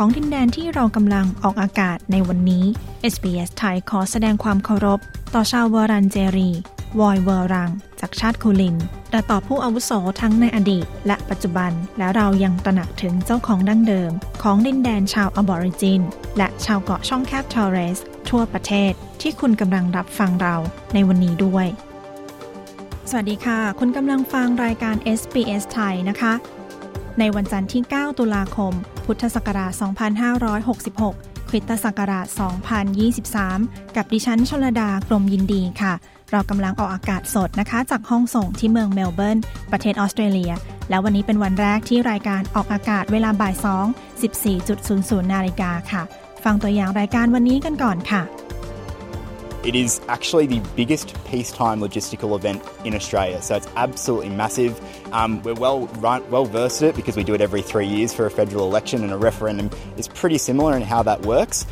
ของดินแดนที่เรากำลังออกอากาศในวันนี้ SBS ไทยขอแสดงความเคารพ ต่อชาววอรันเจรี วอยเวอรัง จากชาติคูลินและต่อผู้อาวุโสทั้งในอดีต และปัจจุบัน และเรายังตระหนักถึงเจ้าของดั้งเดิม ของดินแดนชาวอบอริจิน และชาวเกาะช่องแคบทอร์เรส ทั่วประเทศที่คุณกำลังรับฟังเราในวันนี้ด้วย สวัสดีค่ะ คุณกำลังฟังรายการ SBS ไทยนะคะ ในวันจันทร์ที่ 9 ตุลาคม พุทธศักราช 2566 คริสตศักราช 2023 กับดิฉันชลดากรมยินดีค่ะ เรากำลังออกอากาศสดนะคะ จากห้องส่งที่เมืองเมลเบิร์น ประเทศออสเตรเลีย แล้ววันนี้เป็นวันแรกที่รายการออกอากาศเวลาบ่าย 2 14.00 นาฬิกาค่ะ ฟังตัวอย่างรายการวันนี้กันก่อนค่ะ It is actually the biggest peacetime logistical event in Australia, so it's absolutely massive. Um, we're well run, well versed in it because we do it every three years for a federal election, and a referendum is pretty similar in how that works.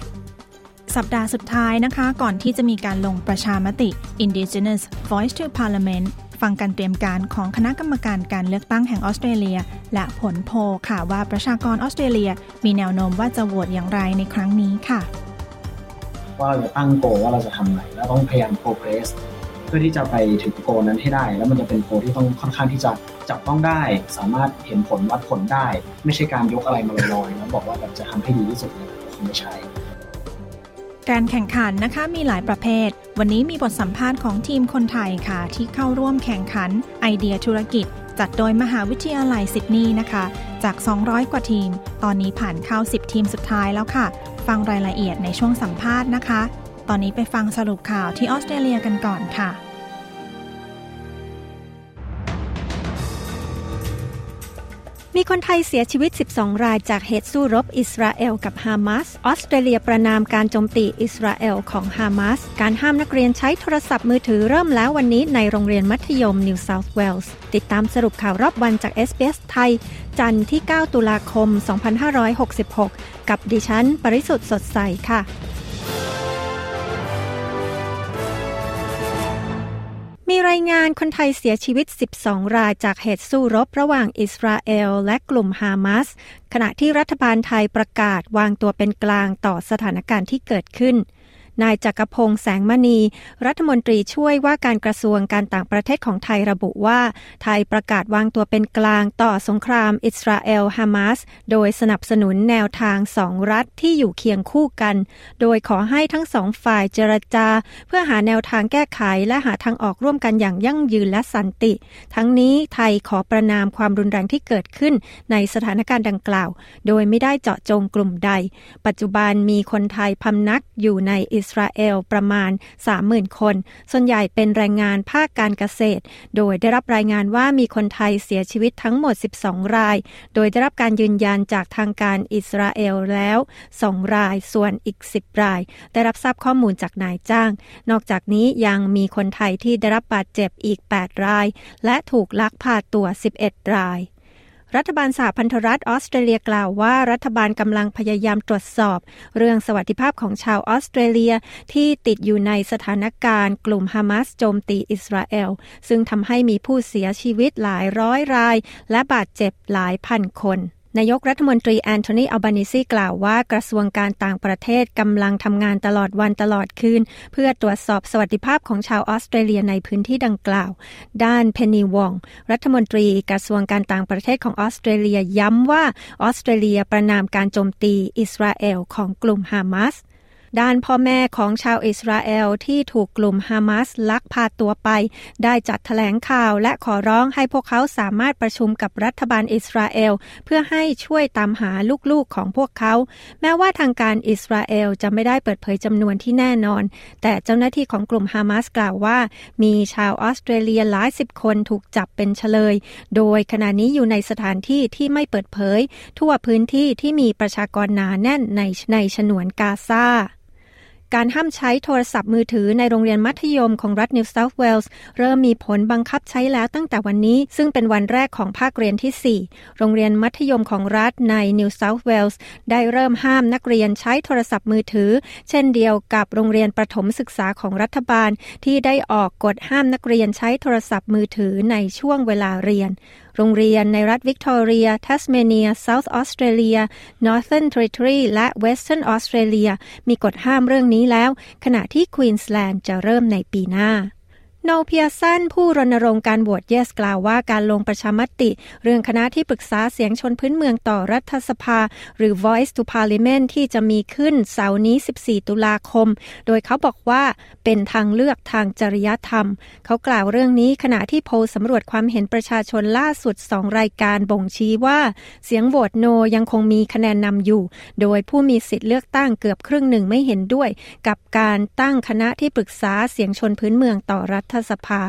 สัปดาห์สุดท้ายนะคะ ก่อนที่จะมีการลงประชามติ Indigenous Voice to Parliament ฟังการเตรียมการของคณะกรรมการการเลือกตั้งแห่งออสเตรเลีย และผลโพลค่ะว่าประชากรออสเตรเลีย มีแนวโน้มว่าจะโหวตอย่างไรในครั้งนี้ค่ะ ว่าเราจะตั้งโกว่าเราจะทำอะไรแล้วต้องพยายามโปรเกรสเพื่อที่จะไปถึงโกนั้นให้ได้ แล้วมันจะเป็นโกที่ต้องค่อนข้างที่จะจับต้องได้ สามารถเห็นผลวัดผลได้ ไม่ใช่การยกอะไรมาลอยๆแล้วบอกว่าแบบจะทำให้ดีที่สุดเนี่ยคงไม่ใช่การแข่งขันนะคะมีหลายประเภท วันนี้มีบทสัมภาษณ์ของทีมคนไทยค่ะ ที่เข้าร่วมแข่งขันไอเดียธุรกิจ จัดโดยมหาวิทยาลัยซิดนีย์นะคะ จาก 200 กว่าทีม ตอนนี้ผ่านเข้า 10 ทีมสุดท้ายแล้วค่ะ ฟังรายละเอียดในช่วงสัมภาษณ์นะคะ ตอนนี้ไปฟังสรุปข่าวที่ออสเตรเลียกันก่อนค่ะ มีคนไทยเสียชีวิต 12 รายจากเหตุสู้รบอิสราเอลกับฮามาส ออสเตรเลียประนามการโจมตีอิสราเอลของฮามาส การห้ามนักเรียนใช้โทรศัพท์มือถือเริ่มแล้ววันนี้ในโรงเรียนมัธยมนิวเซาท์เวลส์ ติดตามสรุปข่าวรอบวันจาก SBS ไทย จันทร์ที่ 9 ตุลาคม 2566 กับดิฉัน ปริสุทธ์สดใสค่ะ มีรายงานคนไทยเสียชีวิต 12 รายจากเหตุสู้รบระหว่างอิสราเอลและกลุ่มฮามาส ขณะที่รัฐบาลไทยประกาศวางตัวเป็นกลางต่อสถานการณ์ที่เกิดขึ้น นายจักรพงษ์แสงมณี รัฐมนตรีช่วยว่าการกระทรวงการต่างประเทศของไทยระบุว่า ไทยประกาศวางตัวเป็นกลางต่อสงครามอิสราเอลฮามาสโดยสนับสนุนแนวทางสองรัฐที่อยู่เคียงคู่กัน โดยขอให้ทั้งสองฝ่ายเจรจา เพื่อหาแนวทางแก้ไขและหาทางออกร่วมกันอย่างยั่งยืนและสันติ ทั้งนี้ไทยขอประนามความรุนแรงที่เกิดขึ้นในสถานการณ์ดังกล่าว โดยไม่ได้เจาะจงกลุ่มใด ปัจจุบันมีคนไทยพำนักอยู่ในอิสสราเอลประมาณ 30,000 คน ส่วนใหญ่เป็นแรงงานภาคการเกษตร โดยได้รับรายงานว่ามีคนไทยเสียชีวิตทั้งหมด 12 ราย โดยได้รับการยืนยันจากทางการอิสราเอลแล้ว 2 ราย ส่วนอีก 10 ราย ได้รับทราบข้อมูลจากนายจ้าง นอกจากนี้ยังมีคนไทยที่ได้รับบาดเจ็บอีก 8 ราย และถูกลักพาตัว 11 ราย รัฐบาลสหพันธรัฐออสเตรเลียกล่าวว่ารัฐบาลกำลังพยายามตรวจสอบ เรื่องสวัสดิภาพของชาวออสเตรเลียที่ติดอยู่ในสถานการณ์กลุ่มฮามาสโจมตีอิสราเอล ซึ่งทำให้มีผู้เสียชีวิตหลายร้อยราย และบาดเจ็บหลายพันคน นายกรัฐมนตรีแอนโทนีอัลบานิซีกล่าวว่ากระทรวงการต่างประเทศกำลังทำงานตลอดวันตลอดคืน เพื่อตรวจสอบสวัสดิภาพของชาวออสเตรเลียในพื้นที่ดังกล่าว ด้านเพนนีวอง รัฐมนตรีกระทรวงการต่างประเทศของออสเตรเลียย้ำว่าออสเตรเลียประนามการโจมตีอิสราเอลของกลุ่มฮามาส ด้านพ่อแม่ของชาวอิสราเอลที่ถูกกลุ่มฮามาสลักพาตัวไป ได้จัดแถลงข่าวและขอร้องให้พวกเขาสามารถประชุมกับรัฐบาลอิสราเอล เพื่อให้ช่วยตามหาลูกๆของพวกเขา แม้ว่าทางการอิสราเอลจะไม่ได้เปิดเผยจำนวนที่แน่นอน แต่เจ้าหน้าที่ของกลุ่มฮามาสกล่าวว่า มีชาวออสเตรเลียหลายสิบคนถูกจับเป็นเฉลย โดยขณะนี้อยู่ในสถานที่ที่ไม่เปิดเผย ทั่วพื้นที่ที่มีประชากรหนาแน่นในในฉนวนกาซา การห้ามใช้โทรศัพท์มือถือในโรงเรียนมัธยมของรัฐนิวเซาท์เวลส์เริ่มมีผลบังคับใช้แล้วตั้งแต่วันนี้ ซึ่งเป็นวันแรกของภาคเรียนที่ 4 โรงเรียนมัธยมของรัฐในนิวเซาท์เวลส์ได้เริ่มห้ามนักเรียนใช้โทรศัพท์มือถือ เช่นเดียวกับโรงเรียนประถมศึกษาของรัฐบาลที่ได้ออกกฎห้ามนักเรียนใช้โทรศัพท์มือถือในช่วงเวลาเรียน โรงเรียนในรัฐวิกตอเรีย ทัสเมเนีย เซาท์ออสเตรเลีย นอร์เทิร์นเทร์ริทอรีและเวสเทิร์นออสเตรเลียมีกฎห้ามเรื่องนี้แล้ว ขณะที่ควีนสแลนด์จะเริ่มในปีหน้า โนเพียสันผู้รณรงค์การโหวต Yes กล่าวว่าการลงประชามติ เรื่องคณะที่ปรึกษาเสียงชนพื้นเมืองต่อรัฐสภา หรือ Voice to Parliament ที่จะมีขึ้นเสาร์นี้ 14 ตุลาคม โดยเขาบอกว่าเป็นทางเลือกทางจริยธรรม เขากล่าวเรื่องนี้ขณะที่โพลสำรวจความเห็นประชาชนล่าสุดสองรายการบ่งชี้ว่าเสียงโหวตโนยังคงมีคะแนนนำอยู่ โดยผู้มีสิทธิ์เลือกตั้งเกือบครึ่งหนึ่งไม่เห็นด้วย กับการตั้งคณะที่ปรึกษาเสียงชนพื้นเมืองต่อรัฐสภา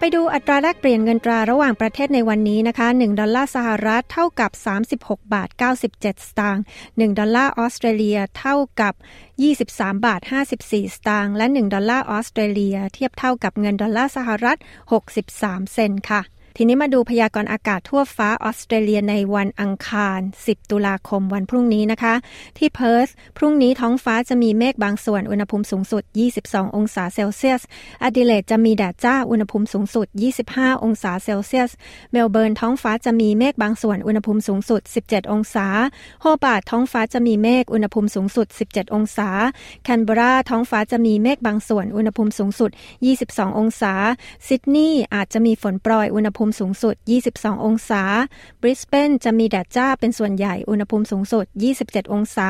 ไปดูอัตราแลกเปลี่ยนเงินตราระหว่างประเทศในวันนี้นะคะ 1 ดอลลาร์สหรัฐเท่ากับ 36 บาท 97 สตางค์ 1 ดอลลาร์ออสเตรเลียเท่ากับ 23 บาท 54 สตางค์ และ 1 ดอลลาร์ออสเตรเลียเทียบเท่ากับเงินดอลลาร์สหรัฐ 63 เซนต์ค่ะ ทีนี้มาดูพยากรณ์อากาศทั่วฟ้าออสเตรเลียในวันอังคาร 10 ตุลาคมวันพรุ่งนี้นะคะ ที่เพิร์ธพรุ่งนี้ท้องฟ้าจะมีเมฆบางส่วนอุณหภูมิสูงสุด 22 องศาเซลเซียสแอดิเลดจะมีแดดจ้าอุณหภูมิสูงสุด 25 องศาเซลเซียส เมลเบิร์นท้องฟ้าจะมีเมฆบางส่วนอุณหภูมิสูงสุด 17 องศาโฮบาร์ตท้องฟ้าจะมีเมฆอุณหภูมิสูงสุด 17 องศาแคนเบราท้องฟ้าจะมีเมฆบางส่วนอุณหภูมิสูงสุด 22 องศาซิดนีย์อาจจะมีฝนโปรยอุณหภูมิสูงสุด 22 องศา บริสเบนจะมีแดดจ้าเป็นส่วนใหญ่ อุณหภูมิสูงสุด 27 องศา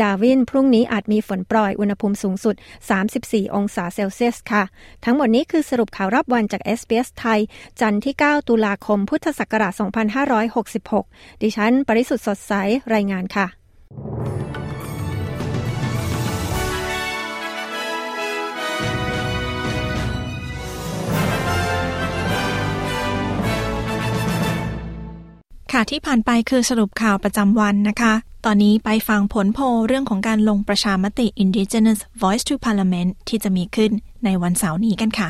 ดาร์วินพรุ่งนี้อาจมีฝนโปรยอุณหภูมิสูงสุด 34 องศาเซลเซียสค่ะ ทั้งหมดนี้คือสรุปข่าวรอบวันจาก SBS ไทย จันทร์ที่ 9 ตุลาคม พุทธศักราช 2566 ดิฉัน ปริสุทธ์สดใส รายงานค่ะ ค่ะที่ผ่านไปคือสรุปข่าวประจำวันนะคะ ตอนนี้ไปฟังผลโพลเรื่องของการลงประชามติ Indigenous Voice to Parliament ที่จะมีขึ้นในวันเสาร์นี้กันค่ะ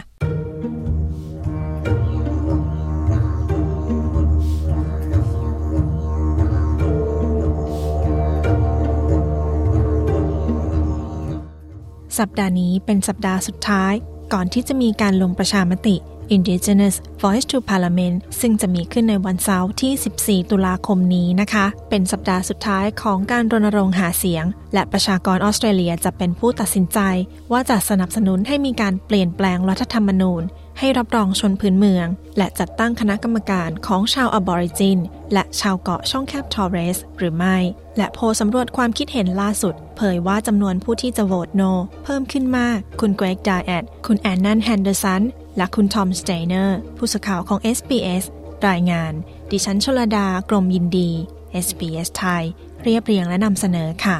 สัปดาห์นี้เป็นสัปดาห์สุดท้าย ก่อนที่จะมีการลงประชามติ Indigenous Voice to Parliament ซึ่งจะมีขึ้นในวันเสาร์ที่ 14 ตุลาคมนี้นะคะ เป็นสัปดาห์สุดท้ายของการรณรงค์หาเสียง และประชากรออสเตรเลียจะเป็นผู้ตัดสินใจ ว่าจะสนับสนุนให้มีการเปลี่ยนแปลงรัฐธรรมนูญ ให้รับรองชนพื้นเมือง และจัดตั้งคณะกรรมการของชาวอบอริจิน และชาวเกาะช่องแคบทอร์เรส หรือไม่ และโพลสำรวจความคิดเห็นล่าสุด เผยว่าจำนวนผู้ที่จะโหวต No เพิ่มขึ้นมาก คุณเกรก ไดแอต คุณแอนนา เฮนเดอร์สัน และคุณทอมสเตเนอร์ผู้สื่อข่าวของ SBS รายงาน ดิฉันชลดากรมยินดี SBS ไทย เรียบเรียงและนำเสนอค่ะ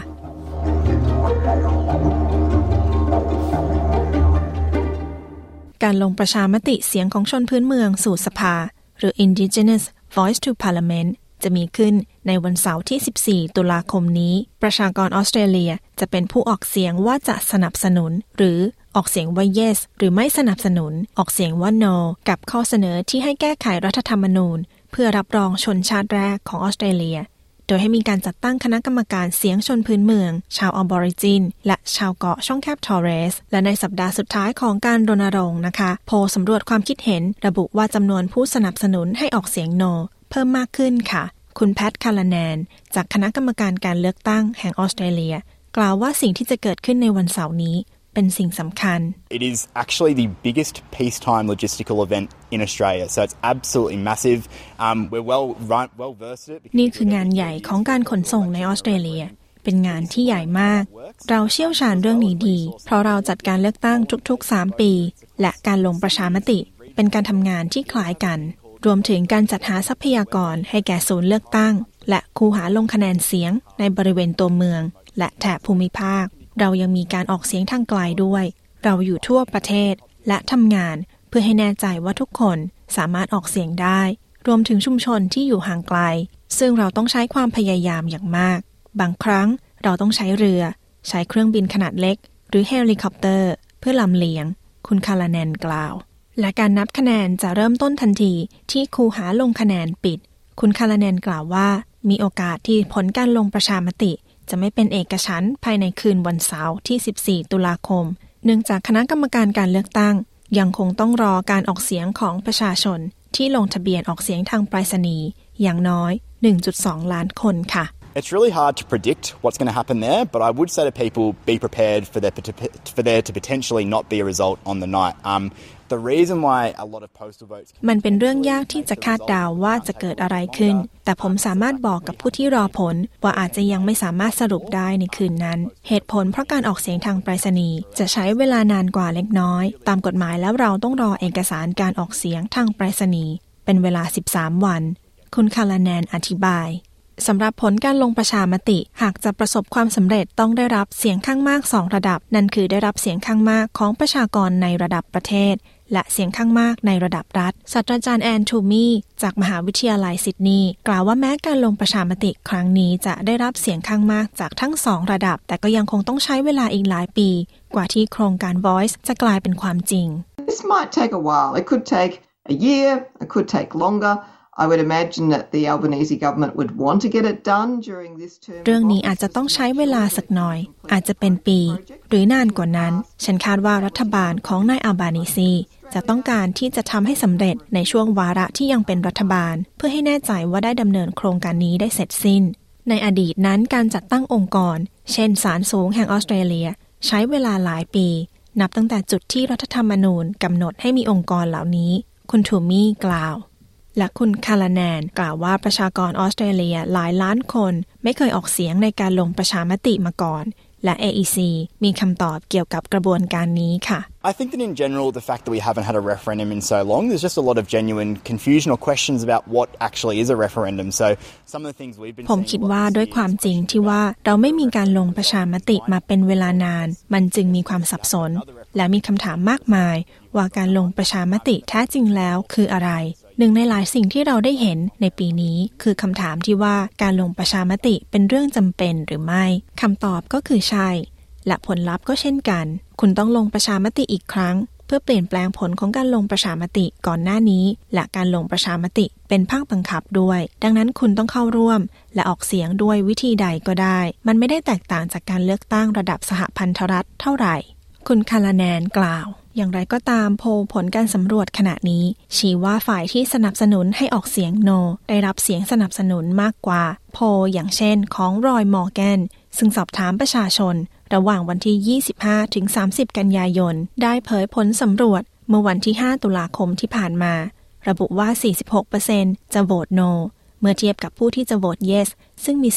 การลงประชามติเสียงของชนพื้นเมืองสู่สภา หรือ Indigenous Voice to Parliament จะมีขึ้น ในวันเสาร์ที่ 14 ตุลาคมนี้ ประชากรออสเตรเลียจะเป็นผู้ออกเสียงว่าจะสนับสนุน หรือออกเสียงว่า yes หรือไม่สนับสนุน ออกเสียงว่า no กับข้อเสนอที่ให้แก้ไขรัฐธรรมนูญ เพื่อรับรองชนชาติแรกของออสเตรเลีย โดยให้มีการจัดตั้งคณะกรรมการเสียงชนพื้นเมือง ชาวอบอริจิน และชาวเกาะช่องแคบทอร์เรส และในสัปดาห์สุดท้ายของการรณรงค์นะคะ โพลสำรวจความคิดเห็น ระบุว่าจำนวนผู้สนับสนุนให้ออกเสียง No เพิ่มมากขึ้นค่ะ คุณแพทคาลานัน จากคณะกรรมการการเลือกตั้งแห่งออสเตรเลีย กล่าวว่าสิ่งที่จะเกิดขึ้นในวันเสาร์นี้เป็นสิ่งสำคัญ It is actually the biggest peacetime logistical event in Australia, so it's absolutely massive. Um, we're well right, well versed in it. because นี่ we do คือ it งาน every ใหญ่ three ของ years การ for ขนส่งในออสเตรเลีย เป็นงานที่ใหญ่มาก เราเชี่ยวชาญเรื่องนี้ดี เพราะเราจัดการเลือกตั้งทุกๆ 3 ปี และการลงประชามติ เป็นการทำงานที่คล้ายกัน รวมถึงการจัดหาทรัพยากรให้แก่ศูนย์เลือกตั้ง และคูหาลงคะแนนเสียงในบริเวณตัวเมือง และแถบภูมิภาค เรายังมีการออกเสียงทางไกลด้วย เราอยู่ทั่วประเทศ และทำงานเพื่อให้แน่ใจว่าทุกคนสามารถออกเสียงได้ รวมถึงชุมชนที่อยู่ห่างไกล ซึ่งเราต้องใช้ความพยายามอย่างมาก บางครั้งเราต้องใช้เรือ ใช้เครื่องบินขนาดเล็ก หรือเฮลิคอปเตอร์ เพื่อลำเลียง คุณคาลานันกล่าว และการนับคะแนนจะเริ่มต้นทันทีที่คูหาลงคะแนนปิด คุณคาลานันกล่าวว่า มีโอกาสที่ผลการลงประชามติ จะไม่เป็นเอกฉันท์ภายในคืนวันเสาร์ที่ 14 ตุลาคม เนื่องจากคณะกรรมการการเลือกตั้ง ยังคงต้องรอการออกเสียงของประชาชน ที่ลงทะเบียนออกเสียงทางไปรษณีย์อย่างน้อย 1.2 ล้านคนค่ะ It's really hard to predict what's going to happen there, but I would say to people be prepared for there, for there to potentially not be a result on the night. Um, the reason why a lot of postal votes มันเป็นเรื่องยากที่จะคาดเดาวว่าจะเกิดอะไรขึ้น แต่ผมสามารถบอกกับผู้ที่รอผล ว่าอาจจะยังไม่สามารถสรุปได้ในคืนนั้น เหตุผลเพราะการออกเสียงทางไปรษณีย์จะใช้เวลานานกว่าเล็กน้อย ตามกฎหมายแล้วเราต้องรอเอกสารการออกเสียงทางไปรษณีย์เป็นเวลา 13 วัน คุณคาราแนนอธิบายสำหรับผลการลงประชามติ หากจะประสบความสำเร็จต้องได้รับเสียงข้างมาก2ระดับ นั่นคือได้รับเสียงข้างมากของประชากรในระดับประเทศ และเสียงข้างมากในระดับรัฐ ศาสตราจารย์แอนทูมีจากมหาวิทยาลัยซิดนีย์กล่าวว่าแม้การลงประชามติครั้งนี้จะได้รับเสียงข้างมากจากทั้งสองระดับ แต่ก็ยังคงต้องใช้เวลาอีกหลายปี กว่าที่โครงการ Voice จะกลายเป็นความจริง This might take a while. It could take a year, it could take longer. I would imagine that the Albanese government would want to get it done during this term. เรื่องนี้อาจจะต้องใช้เวลาสักหน่อย อาจจะเป็นปี หรือนานกว่านั้น ฉันคาดว่ารัฐบาลของนายอัลบานีซี จะต้องการที่จะทำให้สำเร็จในช่วงวาระที่ยังเป็นรัฐบาล เพื่อให้แน่ใจว่าได้ดำเนินโครงการนี้ได้เสร็จสิ้น ในอดีตนั้นการจัดตั้งองค์กร เช่นศาลสูงแห่งออสเตรเลีย ใช้เวลาหลายปี นับตั้งแต่จุดที่รัฐธรรมนูญกำหนดให้มีองค์กรเหล่านี้ คุณทูมี่กล่าว และคุณคาราแนน กล่าวว่าประชากรออสเตรเลียหลายล้านคน ไม่เคยออกเสียงในการลงประชามติมาก่อน และ AEC มีคำตอบเกี่ยวกับกระบวนการนี้ค่ะ I think that in general, the fact that we haven't had a referendum in so long, there's just a lot of genuine confusion or questions about what actually is a referendum. So some of the things we've been ผม seeing คิด a lot ว่า this ด้วย year ความ is จริง questions ที่ว่า about เราไม่มีการลงประชามติมาเป็นเวลานาน มันจึงมีความสับสน และมีคำถามมากมาย ว่าการลงประชามติแท้จริงแล้วคืออะไร หนึ่งในหลายสิ่งที่เราได้เห็นในปีนี้คือคำถามที่ว่าการลงประชามติเป็นเรื่องจำเป็นหรือไม่คำตอบก็คือใช่ และผลลัพธ์ก็เช่นกัน คุณต้องลงประชามติอีกครั้ง เพื่อเปลี่ยนแปลงผลของการลงประชามติก่อนหน้านี้ และการลงประชามติเป็นภาคบังคับด้วย ดังนั้นคุณต้องเข้าร่วม และออกเสียงด้วยวิธีใดก็ได้ มันไม่ได้แตกต่างจากการเลือกตั้งระดับสหพันธรัฐเท่าไหร่ คุณคาราแนนกล่าว อย่างไรก็ตามโพลผลการสำรวจขณะนี้ ชี้ว่าฝ่ายที่สนับสนุนให้ออกเสียงโน ได้รับเสียงสนับสนุนมากกว่า โพลอย่างเช่นของรอยมอร์แกน ซึ่งสอบถามประชาชน ระหว่างวันที่ 25 ถึง 30 กันยายน ได้เผยผลสำรวจเมื่อวันที่ 5 ตุลาคมที่ผ่านมา ระบุว่า 46%จะโหวตโน เมื่อเทียบกับผู้ที่จะโหวต yes ซึ่งมี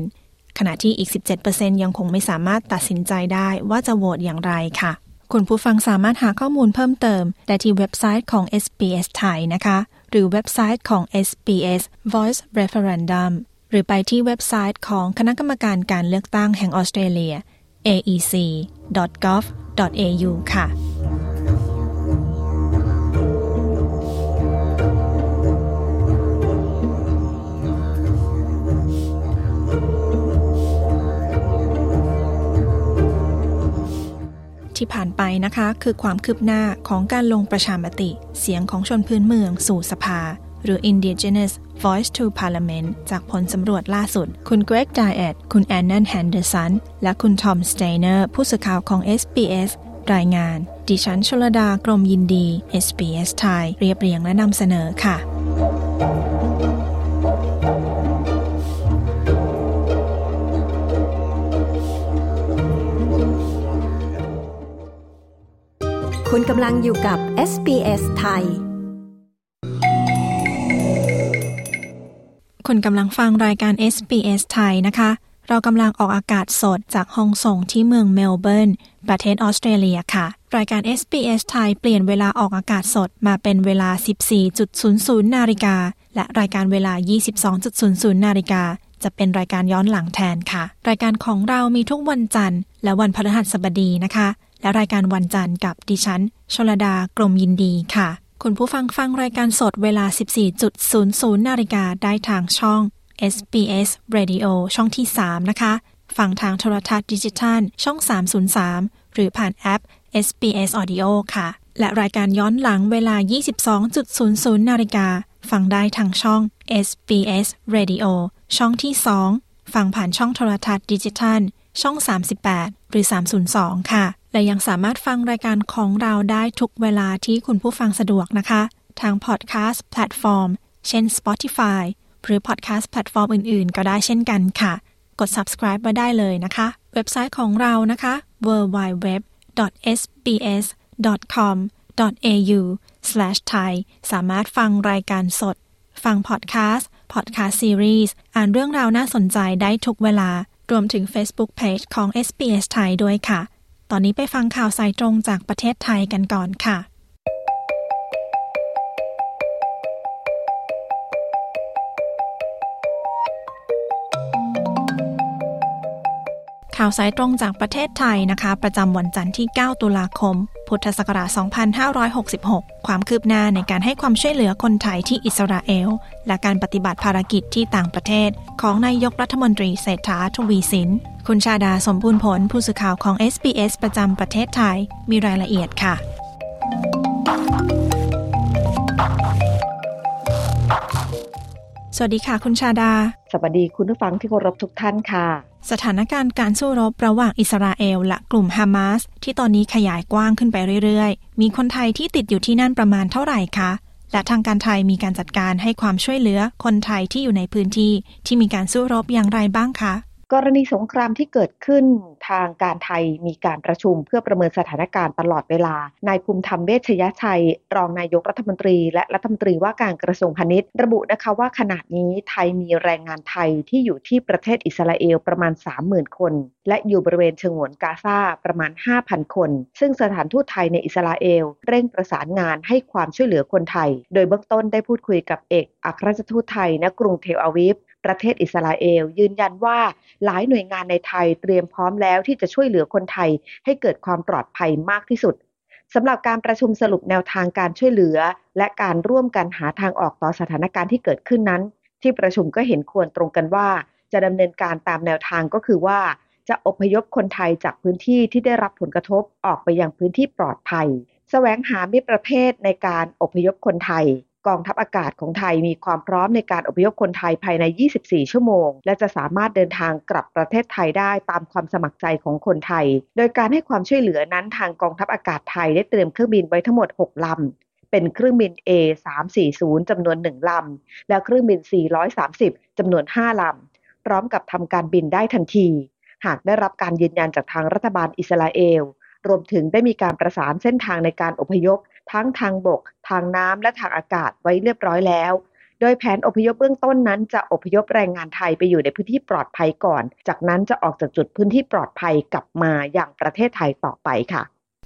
37%ขณะที่อีก 17%ยังคงไม่สามารถตัดสินใจได้ว่าจะโหวตอย่างไรค่ะ คุณผู้ฟังสามารถหาข้อมูลเพิ่มเติม ได้ที่เว็บไซต์ของ SBS ไทยนะคะ หรือเว็บไซต์ของ SBS Voice Referendum หรือไปที่เว็บไซต์ของคณะกรรมการการเลือกตั้งแห่งออสเตรเลีย aec.gov.au ค่ะ ที่ผ่านไปนะคะ คือความคืบหน้าของการลงประชามติ เสียงของชนพื้นเมืองสู่สภา หรือ Indigenous Voice to Parliament จากผลสำรวจล่าสุด คุณเกรกไดแอต คุณแอนนา เฮนเดอร์สัน และคุณทอมสเตเนอร์ ผู้สื่อข่าวของ SBS รายงาน ดิฉันชลดากรมยินดี SBS ไทย เรียบเรียงและนำเสนอค่ะ คุณกำลังอยู่กับ SBS ไทย คุณกำลังฟังรายการ SBS ไทยนะคะ เรากำลังออกอากาศสดจากห้องส่งที่เมืองเมลเบิร์น ประเทศออสเตรเลียค่ะ รายการ SBS ไทยเปลี่ยนเวลาออกอากาศสดมาเป็นเวลา 14.00 นาฬิกา และรายการเวลา 22.00 นาฬิกาจะเป็นรายการย้อนหลังแทนค่ะ รายการของเรามีทุกวันจันทร์และวันพฤหัสบดีนะคะ และรายการวันจันทร์กับดิฉัน ชลดากรมยินดีค่ะ คุณผู้ฟังฟังรายการสดเวลา 14.00 นาฬิกาได้ทางช่อง SBS Radio ช่องที่ 3 นะคะ ฟังทางโทรทัศน์ดิจิทัล ช่อง 303 หรือผ่านแอป SBS Audio ค่ะ และรายการย้อนหลังเวลา 22.00 นาฬิกา ฟังได้ทางช่อง SBS Radio ช่องที่ 2 ฟังผ่านช่องโทรทัศน์ดิจิทัล ช่อง 38 หรือ 302 ค่ะ และยังสามารถฟังรายการของเราได้ทุกเวลาที่คุณผู้ฟังสะดวกนะคะ ทางพอดแคสต์แพลตฟอร์ม เช่น Spotify หรือพอดแคสต์แพลตฟอร์มอื่นๆ ก็ได้เช่นกันค่ะ กด subscribe มาได้เลยนะคะ เว็บไซต์ของเรานะคะ www.sbs.com.au/thai สามารถฟังรายการสด ฟังพอดแคสต์พอดแคสต์ซีรีส์อ่านเรื่องราวน่าสนใจได้ทุกเวลา รวมถึง Facebook Page ของ SBS ไทยด้วยค่ะ ตอนนี้ไปฟังข่าวสายตรงจากประเทศไทยกันก่อนค่ะข่าวสายตรงจากประเทศไทยนะคะ ประจำวันจันทร์ที่ 9 ตุลาคม พุทธศักราช 2566 ความคืบหน้าในการให้ความช่วยเหลือคนไทยที่อิสราเอล และการปฏิบัติภารกิจที่ต่างประเทศ ของนายกรัฐมนตรีเศรษฐาทวีสิน คุณชาดาสมบูรณ์ผลผู้สื่อข่าวของ SBS ประจำประเทศไทยมีรายละเอียดค่ะ สวัสดีค่ะ คุณชาดา สวัสดีคุณผู้ฟังที่เคารพทุกท่านค่ะ สถานการณ์การสู้รบระหว่างอิสราเอลและกลุ่มฮามาสที่ตอนนี้ขยายกว้างขึ้นไปเรื่อยๆ มีคนไทยที่ติดอยู่ที่นั่นประมาณเท่าไหร่คะและทางการไทยมีการจัดการให้ความช่วยเหลือคนไทยที่อยู่ในพื้นที่ที่มีการสู้รบอย่างไรบ้างคะ กรณีสงครามที่เกิดขึ้นทางการไทยมีการประชุมเพื่อประเมินสถานการณ์ตลอดเวลา นายภูมิธรรมเวชยชัย รองนายกรัฐมนตรี และรัฐมนตรีว่าการกระทรวงพาณิชย์ ระบุนะคะว่าขณะนี้ไทยมีแรงงานไทยที่อยู่ที่ประเทศอิสราเอลประมาณ 30,000 คน และอยู่บริเวณฉงวนกาซาประมาณ 5,000 คน ซึ่งสถานทูตไทยในอิสราเอล เร่งประสานงานให้ความช่วยเหลือคนไทย โดยเบื้องต้นได้พูดคุยกับเอกอัครราชทูตไทยณกรุงเทลอาวิฟ ประเทศอิสราเอล ยืนยันว่าหลายหน่วยงานในไทยเตรียมพร้อมแล้วที่จะช่วยเหลือคนไทยให้เกิดความปลอดภัยมากที่สุดสำหรับการประชุมสรุปแนวทางการช่วยเหลือ และการร่วมกันหาทางออกต่อสถานการณ์ที่เกิดขึ้นนั้น ที่ประชุมก็เห็นควรตรงกันว่า จะดำเนินการตามแนวทางก็คือว่า จะอพยพคนไทยจากพื้นที่ที่ได้รับผลกระทบออกไปยังพื้นที่ปลอดภัย แสวงหามิตรประเภทในการอพยพคนไทย กองทัพอากาศของไทยมีความพร้อมในการอพยพคนไทยภายใน 24 ชั่วโมง และจะสามารถเดินทางกลับประเทศไทยได้ตามความสมัครใจของคนไทย โดยการให้ความช่วยเหลือนั้นทางกองทัพอากาศไทยได้เตรียมเครื่องบินไว้ทั้งหมด 6 ลำ เป็นเครื่องบิน A 340จำนวน 1 ลำ และเครื่องบิน 430จำนวน 5 ลำ พร้อมกับทำการบินได้ทันที หากได้รับการยืนยันจากทางรัฐบาลอิสราเอลรวมถึงได้มีการประสานเส้นทางในการอพยพ ทั้งทางบก ทางน้ำและทางอากาศไว้เรียบร้อยแล้ว โดยแผนอพยพเบื้องต้นนั้นจะอพยพแรงงานไทยไปอยู่ในพื้นที่ปลอดภัยก่อน จากนั้นจะออกจากจุดพื้นที่ปลอดภัยกลับมาอย่างประเทศไทยต่อไปค่ะ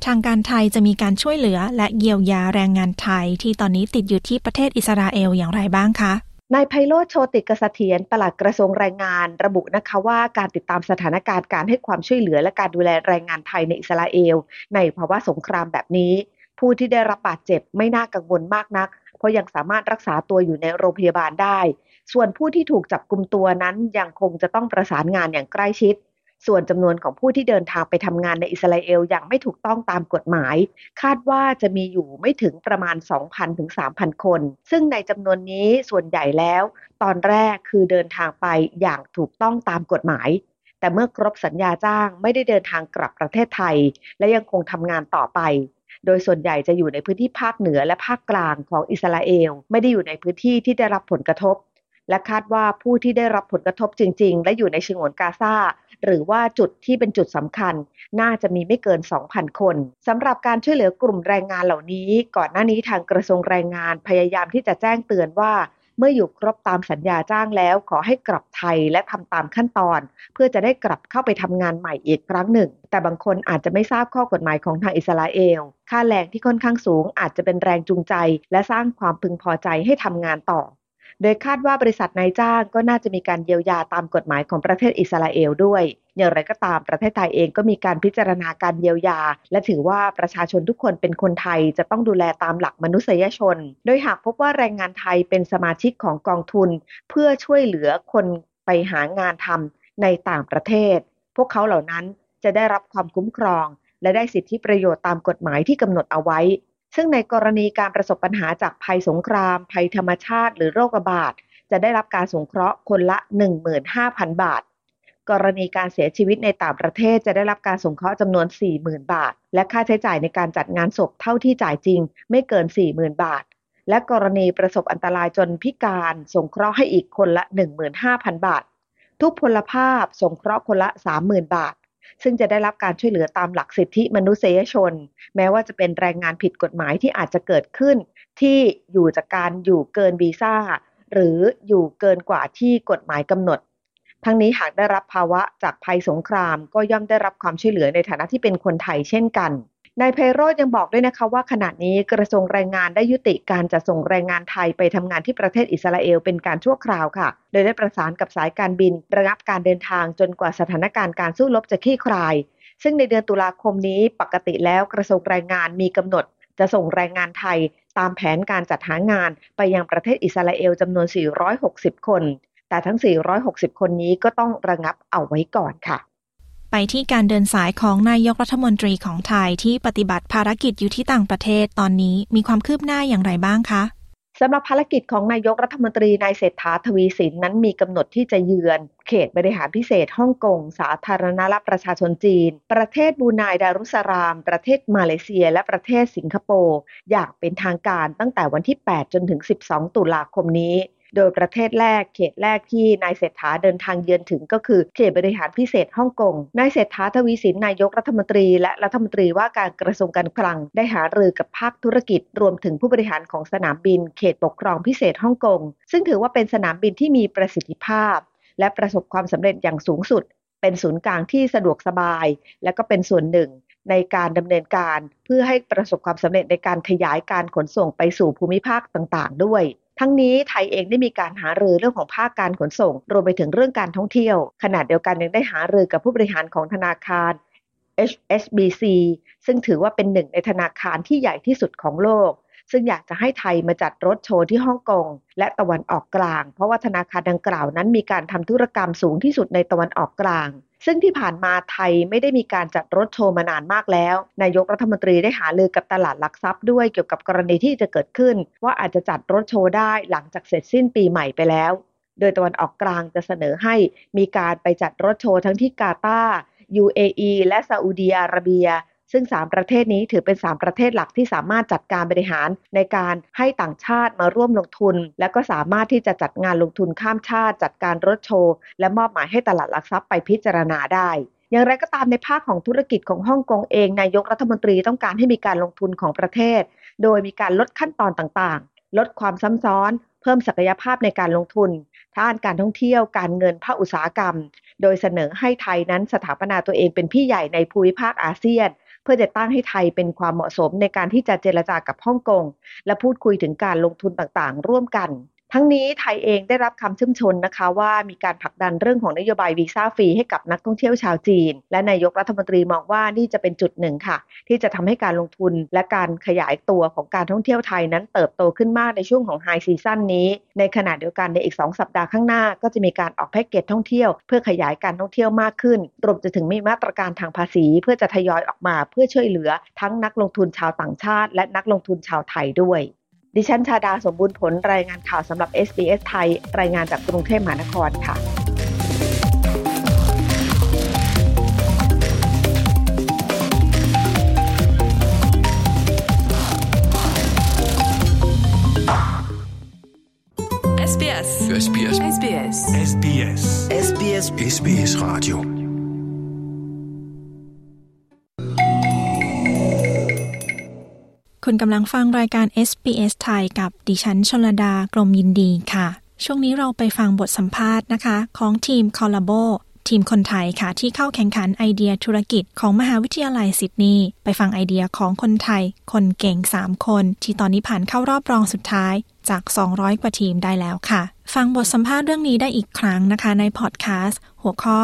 ทางการไทยจะมีการช่วยเหลือและเยียวยาแรงงานไทยที่ตอนนี้ติดอยู่ที่ประเทศอิสราเอลอย่างไรบ้างคะ นายไพโรธโชติกเสถียรปลัดกระทรวงแรงงาน ระบุนะคะว่าการติดตามสถานการณ์การให้ความช่วยเหลือและการดูแลแรงงานไทยในอิสราเอล ในภาวะสงครามแบบนี้ ผู้ที่ได้รับบาดเจ็บไม่น่ากังวลมากนัก เพราะยังสามารถรักษาตัวอยู่ในโรงพยาบาลได้ ส่วนผู้ที่ถูกจับกลุมตัวนั้นยังคงจะต้องประสานงานอย่างใกล้ชิด ส่วนจำนวนของผู้ที่เดินทางไปทำงานในอิสราเอลอย่างไม่ถูกต้องตามกฎหมาย คาดว่าจะมีอยู่ไม่ถึงประมาณ 2,000ถึง3,000 คน ซึ่งในจำนวนนี้ส่วนใหญ่แล้ว ตอนแรกคือเดินทางไปอย่างถูกต้องตามกฎหมายแต่เมื่อครบสัญญาจ้างไม่ได้เดินทางกลับประเทศไทย และยังคงทำงานต่อไป โดยส่วนใหญ่จะอยู่ในพื้นที่ภาคเหนือและภาคกลางของอิสราเอล ไม่ได้อยู่ในพื้นที่ที่ได้รับผลกระทบ และคาดว่าผู้ที่ได้รับผลกระทบจริง ๆ และอยู่ในฉงวนกาซาหรือว่าจุดที่เป็นจุดสำคัญ น่าจะมีไม่เกิน 2,000 คนสำหรับการช่วยเหลือกลุ่มแรงงานเหล่านี้ ก่อนหน้านี้ทางกระทรวงแรงงานพยายามที่จะแจ้งเตือนว่า เมื่ออยู่ครบตามสัญญาจ้างแล้ว ขอให้กลับไทยและทำตามขั้นตอน เพื่อจะได้กลับเข้าไปทำงานใหม่อีกครั้งหนึ่ง แต่บางคนอาจจะไม่ทราบข้อกฎหมายของทางอิสราเอล ค่าแรงที่ค่อนข้างสูงอาจจะเป็นแรงจูงใจ และสร้างความพึงพอใจให้ทำงานต่อโดยคาดว่าบริษัทนายจ้างก็น่าจะมีการเยียวยาตามกฎหมายของประเทศอิสราเอลด้วย อย่างไรก็ตามประเทศไทยเองก็มีการพิจารณาการเยียวยา และถือว่าประชาชนทุกคนเป็นคนไทยจะต้องดูแลตามหลักมนุษยชน โดยหากพบว่าแรงงานไทยเป็นสมาชิกของกองทุน เพื่อช่วยเหลือคนไปหางานทำในต่างประเทศ พวกเขาเหล่านั้นจะได้รับความคุ้มครอง และได้สิทธิประโยชน์ตามกฎหมายที่กำหนดเอาไว้ ซึ่งในกรณีการประสบปัญหาจากภัยสงคราม ภัยธรรมชาติ หรือโรคระบาดจะได้รับการสงเคราะห์คนละ 15,000 บาท กรณีการเสียชีวิตในต่างประเทศจะได้รับการสงเคราะห์จำนวน 40,000 บาท และค่าใช้จ่ายในการจัดงานศพเท่าที่จ่ายจริง ไม่เกิน 40,000 บาท และกรณีประสบอันตรายจนพิการสงเคราะห์ให้อีกคนละ 15,000 บาท ทุกพลภาพสงเคราะห์คนละ 30,000 บาท ซึ่งจะได้รับการช่วยเหลือตามหลักสิทธิมนุษยชน แม้ว่าจะเป็นแรงงานผิดกฎหมายที่อาจจะเกิดขึ้น ที่อยู่จากการอยู่เกินวีซ่าหรืออยู่เกินกว่าที่กฎหมายกำหนด ทั้งนี้หากได้รับภาวะจากภัยสงคราม ก็ย่อมได้รับความช่วยเหลือในฐานะที่เป็นคนไทยเช่นกันนายไพโรจน์ยังบอกด้วยนะคะว่าขณะนี้กระทรวงแรงงานได้ยุติการจะส่งแรงงานไทยไปทำงานที่ประเทศอิสราเอลเป็นการชั่วคราวค่ะ โดยได้ประสานกับสายการบิน ระงับการเดินทางจนกว่าสถานการณ์การสู้รบจะคลี่คลาย ซึ่งในเดือนตุลาคมนี้ปกติแล้วกระทรวงแรงงานมีกำหนด จะส่งแรงงานไทย ตามแผนการจัดหางานไปยังประเทศอิสราเอลจำนวน 460 คน แต่ทั้ง 460 คนนี้ก็ต้องระงับเอาไว้ก่อนค่ะ ไปที่การเดินสายของนายกรัฐมนตรีของไทยที่ปฏิบัติภารกิจอยู่ที่ต่างประเทศตอนนี้มีความคืบหน้าอย่างไรบ้างคะสำหรับภารกิจของนายกรัฐมนตรีนายเศรษฐาทวีสินนั้นมีกำหนดที่จะเยือน เขตบริหารพิเศษฮ่องกง สาธารณรัฐประชาชนจีน ประเทศบรูไนดารุสลาม ประเทศมาเลเซีย และประเทศสิงคโปร์อย่างเป็นทางการตั้งแต่วันที่ 8 จนถึง 12 ตุลาคมนี้ โดยประเทศแรกเขตแรกที่นายเศรษฐาเดินทางเยือนถึงก็คือเขตบริหารพิเศษฮ่องกง นายเศรษฐาทวีสินนายกรัฐมนตรี และรัฐมนตรีว่าการกระทรวงการคลัง ได้หารือกับภาคธุรกิจ รวมถึงผู้บริหารของสนามบิน เขตปกครองพิเศษฮ่องกง ซึ่งถือว่าเป็นสนามบินที่มีประสิทธิภาพ และประสบความสำเร็จอย่างสูงสุด เป็นศูนย์กลางที่สะดวกสบาย และก็เป็นส่วนหนึ่งในการดำเนินการเพื่อให้ประสบความสำเร็จในการขยายการขนส่งไปสู่ภูมิภาคต่างๆ ด้วย ทั้งนี้ไทยเองได้มีการหารือเรื่องของภาคการขนส่ง รวมไปถึงเรื่องการท่องเที่ยว ขณะเดียวกันยังได้หารือกับผู้บริหารของธนาคาร HSBC ซึ่งถือว่าเป็นหนึ่งในธนาคารที่ใหญ่ที่สุดของโลก ซึ่งอยากจะให้ไทยมาจัดรถโชว์ที่ฮ่องกงและตะวันออกกลาง เพราะว่าธนาคารดังกล่าวนั้นมีการทำธุรกรรมสูงที่สุดในตะวันออกกลางซึ่งที่ผ่านมาไทยไม่ได้มีการจัดรถโชว์มานานมากแล้ว นายกรัฐมนตรีได้หาลือกับตลาดหลักทรัพย์ด้วยเกี่ยวกับกรณีที่จะเกิดขึ้น ว่าอาจจะจัดรถโชว์ได้หลังจากเสร็จสิ้นปีใหม่ไปแล้ว โดยตะวันออกกลางจะเสนอให้มีการไปจัดรถโชว์ทั้งที่กาตาร์ UAE และซาอุดีอาระเบีย ซึ่ง 3 ประเทศนี้ถือเป็น 3 ประเทศหลักที่สามารถจัดการบริหารในการให้ต่างชาติมาร่วมลงทุน และก็สามารถที่จะจัดงานลงทุนข้ามชาติ จัดการรถโชว์ และมอบหมายให้ตลาดหลักทรัพย์ไปพิจารณาได้อย่างไรก็ตามในภาคของธุรกิจของฮ่องกงเอง นายกรัฐมนตรีต้องการให้มีการลงทุนของประเทศ โดยมีการลดขั้นตอนต่างๆ ลดความซ้ำซ้อน เพิ่มศักยภาพในการลงทุนด้านการท่องเที่ยว การเงินภาคอุตสาหกรรม โดยเสนอให้ไทยนั้นสถาปนาตัวเองเป็นพี่ใหญ่ในภูมิภาคอาเซียน เพื่อจะตั้งให้ไทยเป็นความเหมาะสมในการที่จะเจรจากับฮ่องกงและพูดคุยถึงการลงทุนต่างๆ ร่วมกัน ทั้งนี้ไทยเองได้รับคำชื่นชมนะคะ ว่ามีการผลักดันเรื่องของนโยบายวีซ่าฟรีให้กับนักท่องเที่ยวชาวจีน และนายกรัฐมนตรีมองว่านี่จะเป็นจุดหนึ่งค่ะ ที่จะทำให้การลงทุนและการขยายตัวของการท่องเที่ยวไทยนั้นเติบโตขึ้นมากในช่วงของไฮซีซั่นนี้ ในขณะเดียวกันในอีก 2 สัปดาห์ข้างหน้า ก็จะมีการออกแพ็กเกจท่องเที่ยวเพื่อขยายการท่องเที่ยวมากขึ้นรวมจะถึงมีมาตรการทางภาษี เพื่อจะทยอยออกมาเพื่อช่วยเหลือทั้งนักลงทุนชาวต่างชาติ และนักลงทุนชาวไทยด้วย ดิฉันชาดาสมบูรณ์ผลรายงานข่าวสำหรับ SBS ไทย รายงานจากกรุงเทพมหานครค่ะ SBS SBS SBS SBS SBS SBS SBS Radio คุณกำลังฟังรายการ SBS ไทยกับดิฉันชลดากรมยินดีค่ะ ช่วงนี้เราไปฟังบทสัมภาษณ์นะคะ ของทีมคอลลาโบทีมคนไทยค่ะ ที่เข้าแข่งขันไอเดียธุรกิจของมหาวิทยาลัยซิดนีย์ไปฟังไอเดียของคนไทย คนเก่ง 3 คน ที่ตอนนี้ผ่านเข้ารอบรองสุดท้ายจาก 200 กว่าทีมได้แล้วค่ะ ฟังบทสัมภาษณ์เรื่องนี้ได้อีกครั้งนะคะ ในพอดแคสต์หัวข้อ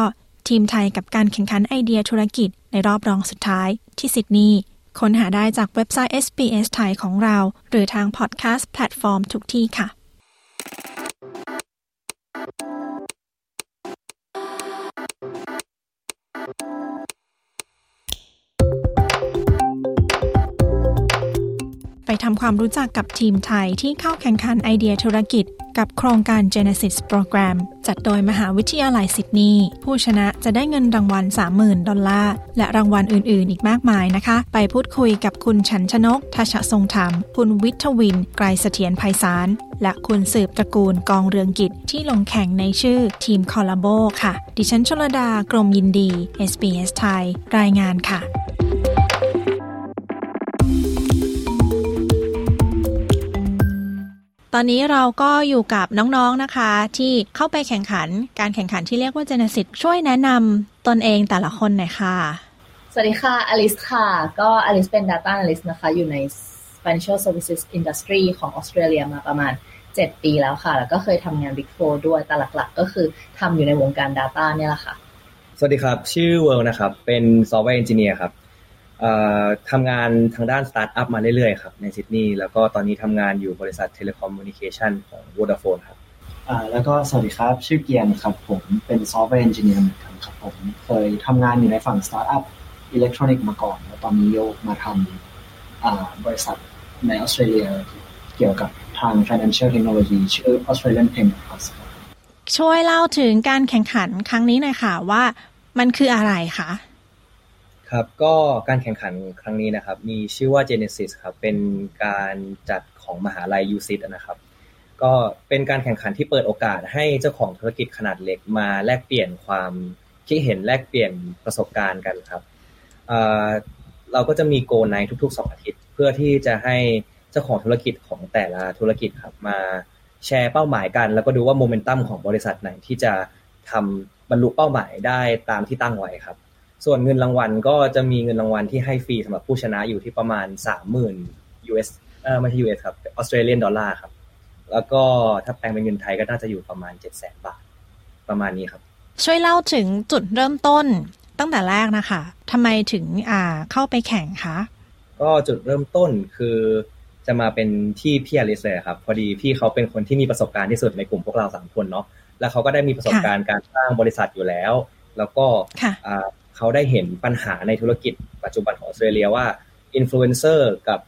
ทีมไทยกับการแข่งขันไอเดียธุรกิจในรอบรองสุดท้ายที่ซิดนีย์ ค้นหาได้จากเว็บไซต์ SBS ไทยของเรา หรือทางพอดแคสต์แพลตฟอร์มทุกที่ค่ะ ไปทำความรู้จักกับทีมไทยที่เข้าแข่งขันไอเดียธุรกิจ กับโครงการ Genesis Program จัดโดยมหาวิทยาลัยซิดนีย์ผู้ชนะจะได้เงินรางวัล 30,000 ดอลลาร์ และรางวัลอื่น ๆ อีกมากมายนะคะ ไปพูดคุยกับคุณชันชนกทัชทรงธรรม คุณวิทวิน ไกรเสถียรไพศาล และคุณสืบตระกูลกองเรืองกิจที่ลงแข่งในชื่อทีมคอลลาโบค่ะ ดิฉันชลดากรมยินดี SBS ไทย รายงานค่ะ ตอนนี้เราก็อยู่กับน้องๆนะคะ ที่เข้าไปแข่งขันการแข่งขันที่เรียกว่า Genesis ช่วยแนะนำตนเองแต่ละคนหน่อยค่ะ สวัสดีค่ะอลิสค่ะ ก็อลิสเป็น Data Analyst นะคะ อยู่ใน Financial Services Industry ของออสเตรเลียมาประมาณ 7 ปีแล้วค่ะ แล้วก็เคยทำงาน Big Four ด้วยแต่หลักๆ ก็คือทำอยู่ในวงการ Data เนี่ยแหละค่ะ สวัสดีครับ ชื่อเวิร์นะครับ เป็น software engineer ครับ ทำงานทางด้านสตาร์ทอัพมาเรื่อยๆครับในซิดนีย์แล้วก็ตอนนี้ทำงานอยู่บริษัท telecommunication ของ Vodafone ครับอ่าแล้วก็สวัสดีครับ ชื่อเกียร์ครับผมเป็น software engineer เหมือนกันครับผมเคยทำงานอยู่ในฝั่งสตาร์ทอัพอิเล็กทรอนิกส์มาก่อน แล้วตอนนี้โยกมาทำอ่าบริษัทในออสเตรเลียเกี่ยวกับทาง financial technology ชื่อ Australian Payment Plus ครับช่วยเล่าถึงการแข่งขันครั้งนี้หน่อยค่ะว่ามันคืออะไรคะ ครับก็การแข่งขันครั้งนี้นะครับ มีชื่อว่า Genesis ครับเป็นการจัดของมหาลัย UCIT นะครับ ก็เป็นการแข่งขันที่เปิดโอกาสให้เจ้าของธุรกิจขนาดเล็กมาแลกเปลี่ยนความคิดเห็นแลกเปลี่ยนประสบการณ์กันครับเราก็จะมีโกในทุกๆ 2 อาทิตย์ เพื่อที่จะให้เจ้าของธุรกิจของแต่ละธุรกิจครับมาแชร์เป้าหมายกัน แล้วก็ดูว่าโมเมนตัมของบริษัทไหนที่จะทำบรรลุเป้าหมายได้ตามที่ตั้งไว้ครับ ส่วนเงินรางวัลก็จะมีเงินรางวัลที่ให้ฟรีสำหรับผู้ชนะอยู่ที่ประมาณ30,000 US เออไม่ใช่ US ครับ Australian dollar ครับ แล้วก็ถ้าแปลงเป็นเงินไทยก็น่าจะอยู่ประมาณ700,000บาท ประมาณนี้ครับ ช่วยเล่าถึงจุดเริ่มต้นตั้งแต่แรกนะคะทำไมถึงอ่าเข้าไปแข่งคะ ก็จุดเริ่มต้นคือจะมาเป็นที่พี่อลิสเลยครับ พอดีพี่เขาเป็นคนที่มีประสบการณ์ที่สุดในกลุ่มพวกเราสามคนเนาะแล้วเขาก็ได้มีประสบการณ์การสร้างบริษัทอยู่แล้ว แล้วก็ เขาได้เห็นปัญหาในธุรกิจปัจจุบันของออสเตรเลียว่าอินฟลูเอนเซอร์กับ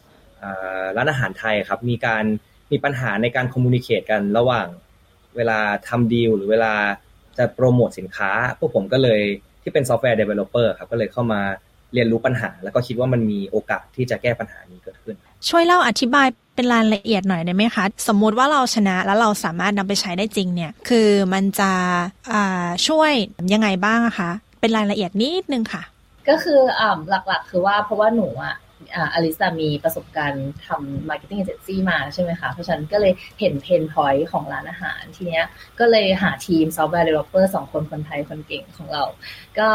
ร้านอาหารไทยครับมีการมีปัญหาในการ communicate กันระหว่างเวลาทำดีลหรือเวลาจะโปรโมทสินค้า พวกผมก็เลยที่เป็น software developer ครับก็เลยเข้ามาเรียนรู้ปัญหา แล้วก็คิดว่ามันมีโอกาสที่จะแก้ปัญหานี้เกิดขึ้น ช่วยเล่าอธิบายเป็นรายละเอียดหน่อยได้ไหมคะ สมมุติว่าเราชนะแล้วเราสามารถนำไปใช้ได้จริงเนี่ย คือมันจะช่วยยังไงบ้างคะ เป็นรายละเอียดนิดนึงค่ะ ก็คืออ่าหลักๆ คือว่าเพราะว่าหนูอะอลิซามีประสบการณ์ทำ marketing agency มาใช่ไหมคะ เพราะฉะนั้นก็เลยเห็น pain point ของร้านอาหารทีเนี้ยก็เลยหาทีม software developer สองคนคนไทยคนเก่งของเรา ก็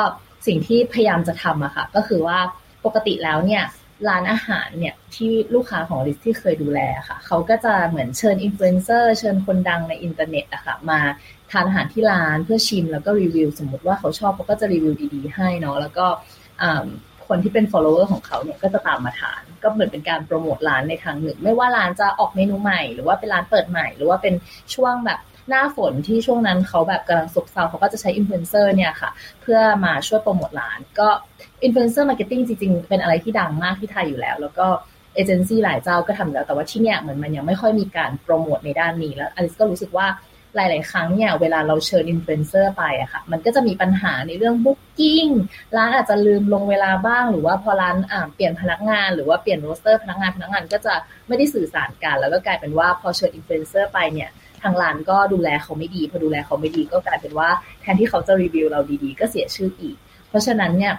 สิ่งที่พยายามจะทำอะค่ะ ก็คือว่าปกติแล้วเนี่ยร้านอาหารเนี่ยที่ลูกค้าของลิสที่เคยดูแลค่ะ เขาก็จะเหมือนเชิญอินฟลูเอนเซอร์เชิญคนดังในอินเทอร์เน็ตอะค่ะมาทานอาหารที่ร้านเพื่อชิมแล้วก็รีวิว สมมติว่าเขาชอบเขาก็จะรีวิวดีๆ ให้เนาะแล้วก็คนที่เป็น follower ของเขาเนี่ยก็จะตามมาทาน ก็เหมือนเป็นการโปรโมทร้านในทางหนึ่ง ไม่ว่าร้านจะออกเมนูใหม่ หรือว่าเป็นร้านเปิดใหม่ หรือว่าเป็นช่วงแบบหน้าฝนที่ช่วงนั้นเขาแบบกำลังซบเซาเขาก็จะใช้อินฟลูเอนเซอร์เนี่ยค่ะ เพื่อมาช่วยโปรโมทร้าน ก็ influencer marketing จริงๆ เป็นอะไรที่ดังมากที่ไทยอยู่แล้ว แล้วก็เอเจนซี่หลายเจ้าก็ทำแล้ว แต่ว่าที่เนี่ยเหมือนมันยังไม่ค่อยมีการโปรโมทในด้านนี้แล้วอลิสก็รู้สึกว่า หลาย ๆ ครั้งเนี่ยเวลาเราเชิญอินฟลูเอนเซอร์ไปอะค่ะ มันก็จะมีปัญหาในเรื่อง booking ร้านอาจจะลืมลงเวลาบ้าง หรือว่าพอร้านอ่าเปลี่ยนพนักงานหรือว่าเปลี่ยน roster พนักงานพนักงานก็จะไม่ได้สื่อสารกัน แล้วก็กลายเป็นว่าพอเชิญอินฟลูเอนเซอร์ไปเนี่ยทางร้านก็ดูแลเขาไม่ดี พอดูแลเขาไม่ดีก็กลายเป็นว่าแทนที่เขาจะรีวิวเราดี ๆ ก็เสียชื่ออีก เพราะฉะนั้นเนี่ย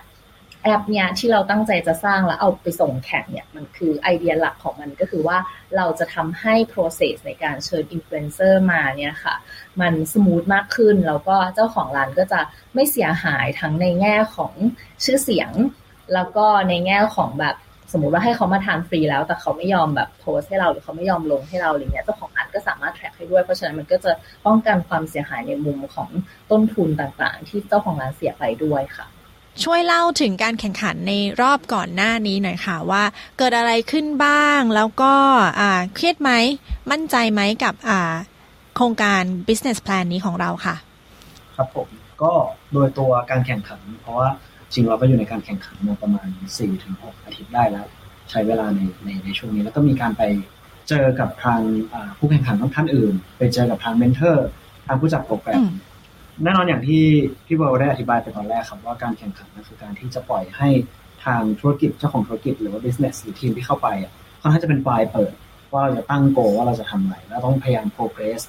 แอปเนี้ยที่เราตั้งใจจะสร้างแล้วเอาไปส่งแข่งเนี่ยมันคือไอเดียหลักของมันก็คือว่าเราจะทำให้ process ในการเชิญอินฟลูเอนเซอร์มาเนี่ยค่ะ มัน smooth มากขึ้น แล้วก็เจ้าของร้านก็จะไม่เสียหายทั้งในแง่ของชื่อเสียง แล้วก็ในแง่ของแบบสมมติว่าให้เขามาทานฟรีแล้ว แต่เขาไม่ยอมแบบโพสให้เราหรือเขาไม่ยอมลงให้เราอะไรเงี้ยเจ้าของร้านก็สามารถ track ให้ด้วย เพราะฉะนั้นมันก็จะป้องกันความเสียหายในมุมของต้นทุนต่างๆ ที่เจ้าของร้านเสียไปด้วยค่ะ ช่วยเล่าถึงการแข่งขันในรอบก่อนหน้านี้หน่อยค่ะว่า เกิดอะไรขึ้นบ้าง แล้วก็เครียดไหมมั่นใจไหมกับโครงการ business plan นี้ของเราค่ะ ครับผมก็โดยตัวการแข่งขัน เพราะว่าจริงเราก็อยู่ในการแข่งขันมาประมาณ 4-6 อาทิตย์ได้แล้ว ใช้เวลาในในในช่วงนี้ แล้วก็มีการไปเจอกับทางผู้แข่งขันท่านอื่น ไปเจอกับทางเมนเทอร์ทางผู้จัดโปรแกรม แน่นอนอย่างที่พี่เบลได้อธิบายไปตอนแรกครับว่าการแข่งขันนั่นคือการที่จะปล่อยให้ทางธุรกิจเจ้าของธุรกิจหรือว่า business หรือทีมที่เข้าไปอะค่อนข้างจะเป็นปลายเปิด ว่าเราจะตั้งโกว่าเราจะทำอะไรแล้วต้องพยายาม progress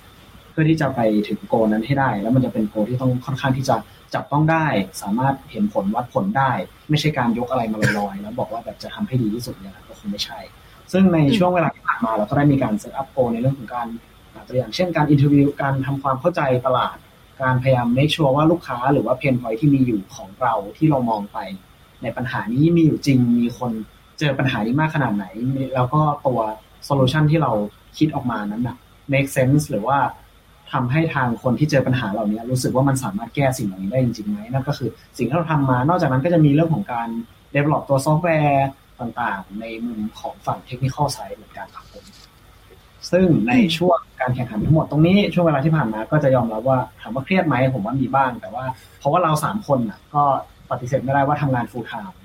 เพื่อที่จะไปถึงโกนั้นให้ได้ แล้วมันจะเป็นโกที่ต้องค่อนข้างที่จะจับต้องได้ สามารถเห็นผลวัดผลได้ ไม่ใช่การยกอะไรมาลอยๆแล้วบอกว่าแบบจะทำให้ดีที่สุดเนี่ยก็คงไม่ใช่ ซึ่งในช่วงเวลาที่ผ่านมาเราก็ได้มีการเซตอัพโกในเรื่องของการตัวอย่างเช่นการ interview การทำความเข้าใจตลาด การพยายาม make sure ว่าลูกค้าหรือว่า pain point ที่มีอยู่ของเราที่เรามองไป ในปัญหานี้มีอยู่จริงมีคนเจอปัญหานี้มากขนาดไหน แล้วก็ตัว solution ที่เราคิดออกมานั้นนะ make sense หรือว่าทำให้ทางคนที่เจอปัญหาเหล่านี้รู้สึกว่ามันสามารถแก้สิ่งเหล่านี้ได้จริงๆไหมนั่นก็คือสิ่งที่เราทำมา นอกจากนั้นก็จะมีเรื่องของการ develop ตัวซอฟต์แวร์ต่างๆ ในมุมของฝั่ง technical side เหมือนกันครับผม ซึ่งในช่วงการแข่งขันทั้งหมดตรงนี้ช่วงเวลาที่ผ่านมาก็จะยอมรับว่าถามว่าเครียดไหมผมว่ามีบ้าง แต่ว่าเพราะว่าเราสามคนอะ ก็ปฏิเสธไม่ได้ว่าทำงาน full-time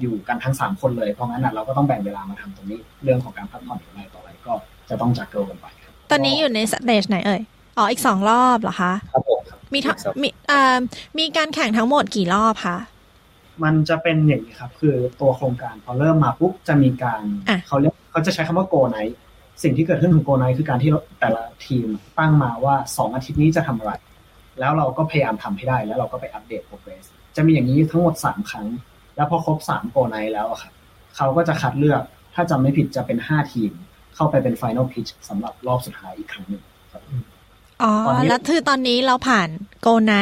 อยู่กันทั้งสามคนเลยเพราะงั้นเราก็ต้องแบ่งเวลามาทำตรงนี้ เรื่องของการพักผ่อนอะไรต่ออะไรก็จะต้องจัดการกันไปตอนนี้อยู่ใน stage ไหนเอ่ยอ๋ออีกสองรอบเหรอคะครับผมมีมีอ่ามีการแข่งทั้งหมดกี่รอบคะมันจะเป็นอย่างนี้ครับ คือตัวโครงการพอเริ่มมาปุ๊บจะมีการเขาเรียกเขาจะใช้คำว่า goal night สิ่งที่เกิดขึ้นของ goal night คือการที่แต่ละทีมตั้งมาว่าสองอาทิตย์นี้จะทำอะไร แล้วเราก็พยายามทำให้ได้ แล้วเราก็ไป update progress จะมีอย่างนี้ทั้งหมดสามครั้ง แล้วพอครบสาม goal night แล้วครับเขาก็จะคัดเลือกถ้าจำไม่ผิดจะเป็นห้าทีม เข้าไปเป็น final pitch สำหรับรอบสุดท้ายอีกครั้งหนึ่งอ๋อ แล้วคือตอนนี้เราผ่าน goal night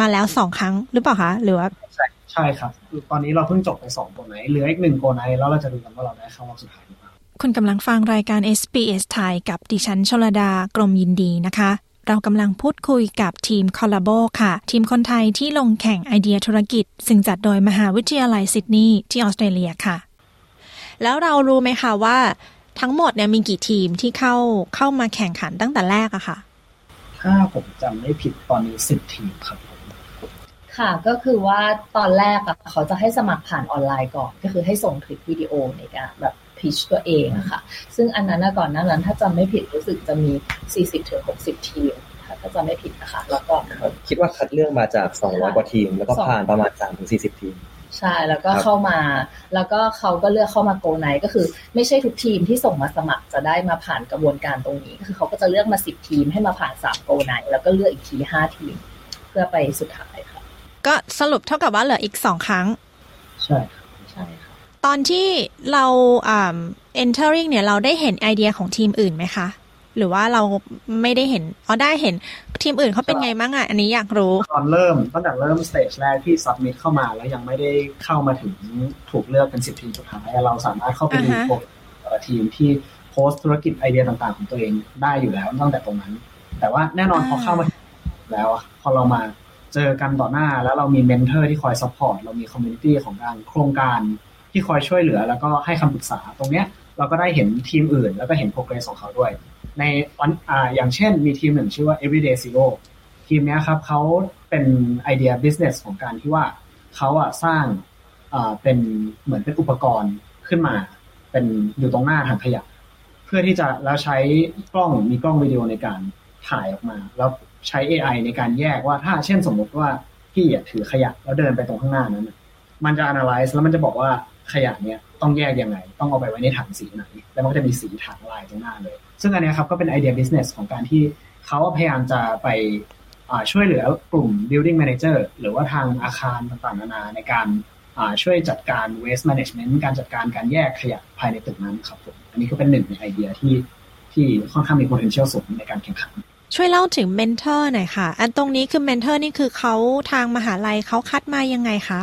มาแล้วสองครั้งหรือเปล่าคะหรือว่าใช่ใช่ครับ ตอนนี้เราเพิ่งจบไปสองโกไนเหลืออีกหนึ่งโกไนแล้วเราจะดูกันว่าเราได้เข้ารอบสุดท้ายหรือเปล่า คุณกำลังฟังรายการ SBS ไทยกับดิฉันชลดากรมยินดีนะคะ เรากำลังพูดคุยกับทีมคอลลาโบค่ะ ทีมคนไทยที่ลงแข่งไอเดียธุรกิจ ซึ่งจัดโดยมหาวิทยาลัยซิดนีย์ที่ออสเตรเลียค่ะ แล้วเรารู้ไหมคะว่า ทั้งหมดเนี่ยมีกี่ทีมที่เข้าเข้ามาแข่งขันตั้งแต่แรกอะค่ะ ถ้าผมจำไม่ผิดตอนนี้สิบทีมครับค่ะก็คือว่าตอนแรกอะเขาจะให้สมัครผ่านออนไลน์ก่อน ก็คือให้ส่งคลิปวิดีโอในการแบบ พิชตัวเองอะค่ะ ซึ่งอันนั้นก่อนหน้านั้น ถ้าจำไม่ผิดรู้สึกจะมี 40ถึง60 ทีมถ้าจำไม่ผิดนะคะแล้วก็คิดว่าคัดเลือกมาจาก 200 กว่าทีม แล้วก็ผ่านประมาณ3ถึง40 ทีมใช่แล้วก็เข้ามา แล้วก็เขาก็เลือกเข้ามาโกไนก็คือ ไม่ใช่ทุกทีมที่ส่งมาสมัครจะได้มาผ่านกระบวนการตรงนี้คือเขาก็จะเลือกมา10ทีมให้มาผ่าน3โกไนแล้วก็เลือกอีกที5ทีม เพื่อไปสุดท้ายค่ะ ก็สรุปเท่ากับว่าเหลืออีกสองครั้ง ใช่ใช่ค่ะ ตอนที่เราอ่า entering เนี่ยเราได้เห็นไอเดียของทีมอื่นไหมคะ หรือว่าเราไม่ได้เห็นอ๋อได้เห็นทีมอื่นเขาเป็นไงบ้างอะอันนี้อยากรู้ตอนเริ่มตั้งแต่เริ่ม stage แรกที่ submit เข้ามาแล้วยังไม่ได้เข้ามาถึงถูกเลือกเป็นสิบทีมสุดท้ายเราสามารถเข้าไปดูโปรทีมที่โพสธุรกิจไอเดียต่างๆ ของตัวเองได้อยู่แล้วตั้งแต่ตรงนั้น แต่ว่าแน่นอนพอเข้ามาแล้วพอเรามาเจอกันต่อหน้าแล้วเรามี mentor ที่คอย support เรามี community ของการโครงการ ที่คอยช่วยเหลือ แล้วก็ให้คำปรึกษาตรงเนี้ยเราก็ได้เห็นทีมอื่น แล้วก็เห็น progress ของเขาด้วย ในวันอ่าอย่างเช่นมีทีมหนึ่งชื่อว่า everyday zero ทีมนี้ครับเขาเป็นไอเดีย business ของการที่ว่าเขาอะสร้างอ่าเป็นเหมือนเป็นอุปกรณ์ขึ้นมา เป็นอยู่ตรงหน้าถังขยะ เพื่อที่จะแล้วใช้กล้องมีกล้องวิดีโอในการถ่ายออกมา แล้วใช้ AI ในการแยกว่าถ้าเช่นสมมติว่าพี่ถือขยะแล้วเดินไปตรงข้างหน้านั้น มันจะ analyze แล้วมันจะบอกว่า ขยะเนี้ยต้องแยกยังไง ต้องเอาไปไว้ในถังสีไหน แล้วมันก็จะมีสีถังลายตรงหน้าเลย ซึ่งอันนี้ครับก็เป็นไอเดีย business ของการที่เขาพยายามจะไปช่วยเหลือกลุ่ม building manager หรือว่าทางอาคารต่างๆนานาในการช่วยจัดการ waste management การจัดการการแยกขยะภายในตึกนั้นครับผมอันนี้ก็เป็นหนึ่งในไอเดียที่ที่ค่อนข้างมี potential สูงในการแข่งขัน ช่วยเล่าถึง mentor หน่อยค่ะ อันตรงนี้คือ mentor นี่คือเขาทางมหาลัยเขาคัดมายังไงคะ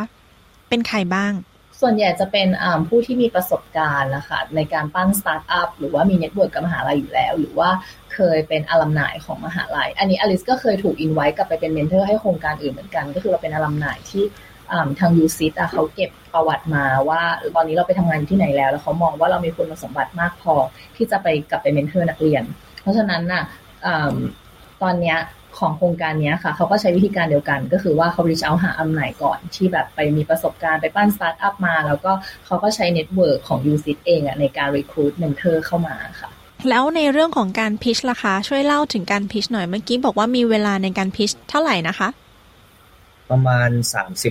เป็นใครบ้าง ส่วนใหญ่จะเป็นผู้ที่มีประสบการณ์นะคะในการปั้นสตาร์ทอัพหรือว่ามี network กับมหาลัยอยู่แล้ว หรือว่าเคยเป็น alumni ของมหาลัย อันนี้อลิสก็เคยถูกอินไว้กลับไปเป็น mentor ให้โครงการอื่นเหมือนกัน ก็คือเราเป็น alumni ที่ทาง USYD เขาเก็บประวัติมาว่าตอนนี้เราไปทำงานที่ไหนแล้ว แล้วเขามองว่าเรามีคุณสมบัติมากพอที่จะไปกลับไป mentor นักเรียน เพราะฉะนั้นน่ะตอนเนี้ย ของโครงการนี้ค่ะ เขาก็ใช้วิธีการเดียวกัน ก็คือว่าเขา reach out หา alumni ก่อนที่แบบไปมีประสบการณ์ไปปั้นสตาร์ทอัพมา แล้วก็เขาก็ใช้ network ของ u c เองอะในการ recruit mentor เข้ามาค่ะแล้วในเรื่องของการพิชล่ะคะช่วยเล่าถึงการพิชหน่อยเมื่อกี้บอกว่ามีเวลาในการพิชเท่าไหร่นะคะ ประมาณ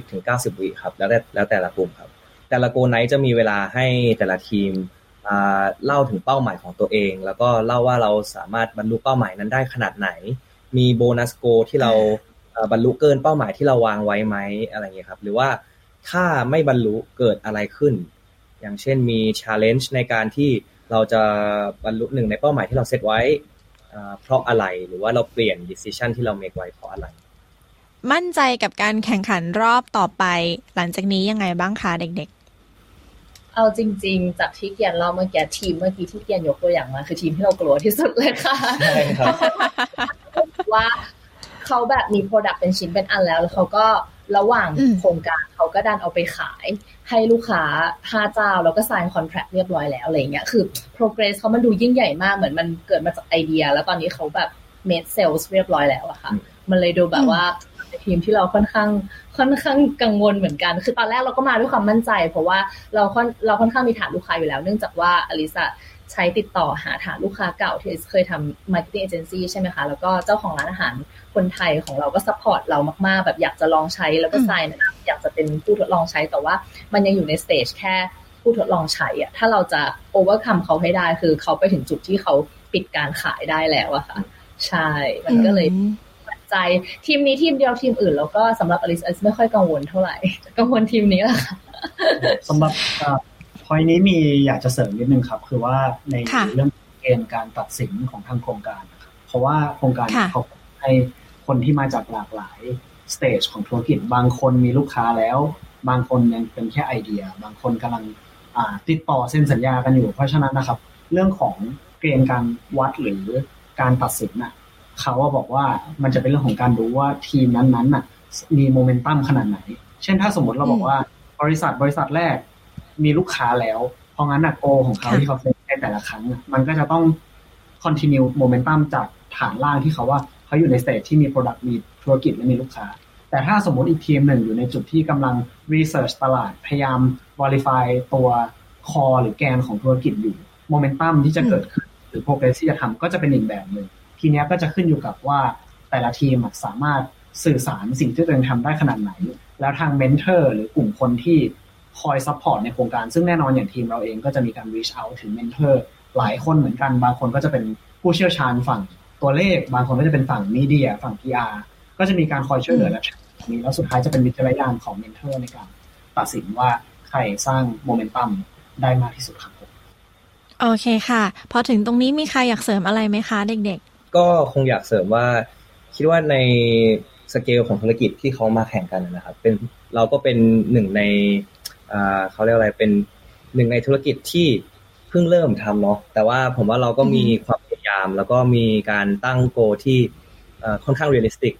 30-90วิครับ แล้วแต่แล้วแต่ละกลุ่มครับ แต่ละโกไนท์จะมีเวลาให้แต่ละทีมเล่าถึงเป้าหมายของตัวเอง แล้วก็เล่าว่าเราสามารถบรรลุเป้าหมายนั้นได้ขนาดไหน มีโบนัสโกที่เราบรรลุเกินเป้าหมายที่เราวางไว้ไหมอะไรเงี้ยครับ หรือว่าถ้าไม่บรรลุเกิดอะไรขึ้น อย่างเช่นมี challenge ในการที่เราจะบรรลุหนึ่งในเป้าหมายที่เราเซตไว้เพราะอะไรหรือว่าเราเปลี่ยน decision ที่เรา make ไว้เพราะอะไร มั่นใจกับการแข่งขันรอบต่อไป หลังจากนี้ยังไงบ้างคะเด็กๆ เอาจริง ๆ จากที่เกียนเราเมื่อกี้ทีมเมื่อกี้ที่เกียนยกตัวอย่างมา คือทีมที่เรากลัวที่สุดเลยค่ะใช่ครับ ว่าเขาแบบมี product เป็นชิ้นเป็นอันแล้ว แล้วเขาก็ระหว่างโครงการเขาก็ดันเอาไปขาย ให้ลูกค้าห้าเจ้าแล้วก็สายคอนแทรคเรียบร้อยแล้วอะไรเงี้ยคือ progress เขามันดูยิ่งใหญ่มากเหมือนมันเกิดมาจากไอเดีย แล้วตอนนี้เขาแบบ made sales เรียบร้อยแล้วอะค่ะ มันเลยดูแบบว่าทีมที่เราค่อนข้างค่อนข้างกังวลเหมือนกัน คือตอนแรกเราก็มาด้วยความมั่นใจ เพราะว่าเราค่อนเราค่อนข้างมีฐานลูกค้าอยู่แล้ว เนื่องจากว่าอลิซา ใช้ติดต่อหาฐานลูกค้าเก่าที่เคยทำ marketing agency ใช่ไหมคะ แล้วก็เจ้าของร้านอาหารคนไทยของเราก็ support เรามาก ๆ แบบอยากจะลองใช้แล้วก็ sign นะอยากจะเป็นผู้ทดลองใช้แต่ว่ามันยังอยู่ใน stage แค่ผู้ทดลองใช้อะถ้าเราจะ overcome เขาให้ได้ คือเขาไปถึงจุดที่เขาปิดการขายได้แล้วอะค่ะ ใช่ มันก็เลยใจทีมนี้ทีมเดียวทีมอื่น แล้วก็สำหรับอลิสอลิสไม่ค่อยกังวลเท่าไหร่กังวลทีมนี้แหละค่ะสำหรับ พอยนี้มีอยากจะเสริมนิดนึงครับ คือว่าในเรื่องเกณฑ์การตัดสินของทางโครงการนะครับเพราะว่าโครงการเขาให้คนที่มาจากหลากหลาย stage ของธุรกิจบางคนมีลูกค้าแล้ว บางคนยังเป็นแค่ไอเดีย บางคนกำลังติดต่อเซ็นสัญญากันอยู่ เพราะฉะนั้นนะครับ เรื่องของเกณฑ์การวัดหรือการตัดสินน่ะเขาว่าบอกว่ามันจะเป็นเรื่องของการดูว่าทีมนั้นๆน่ะมีโมเมนตัมขนาดไหน เช่นถ้าสมมติเราบอกว่าบริษัทบริษัทแรก มีลูกค้าแล้ว เพราะงั้นอะโกของเขาที่เขาเซ็นในแต่ละครั้ง มันก็จะต้อง continue momentum จากฐานล่างที่เขาว่าเขาอยู่ในสเตจที่มี product มีธุรกิจและมีลูกค้า แต่ถ้าสมมติอีกทีมหนึ่งอยู่ในจุดที่กำลัง research ตลาดพยายาม verify ตัวคอหรือแกนของธุรกิจอยู่ momentum ที่จะเกิดขึ้นหรือ progress ที่จะทำก็จะเป็นอีกแบบหนึ่งทีนี้ก็จะขึ้นอยู่กับว่าแต่ละทีมสามารถสื่อสารสิ่งที่ตัวเองทำได้ขนาดไหน แล้วทาง mentor หรือกลุ่มคนที่ คอย support ในโครงการ ซึ่งแน่นอนอย่างทีมเราเองก็จะมีการ reach out ถึง mentor หลายคนเหมือนกัน บางคนก็จะเป็นผู้เชี่ยวชาญฝั่งตัวเลข บางคนก็จะเป็นฝั่ง media ฝั่ง PR ก็จะมีการคอยช่วยเหลือและนี้แล้วสุดท้ายจะเป็นวิจารณญาณของ mentor ในการตัดสินว่าใครสร้างโมเมนตัมได้มากที่สุดครับผมโอเคค่ะ พอถึงตรงนี้มีใครอยากเสริมอะไรไหมคะเด็กๆ ก็คงอยากเสริมว่า คิดว่าในสเกลของธุรกิจที่เขามาแข่งกันนะครับ เป็นเราก็เป็นหนึ่งใน เขาเรียกอะไรเป็นหนึ่งในธุรกิจที่เพิ่งเริ่มทำเนาะแต่ว่าผมว่าเราก็มีความพยายาม แล้วก็มีการตั้ง goal ที่ค่อนข้าง realistic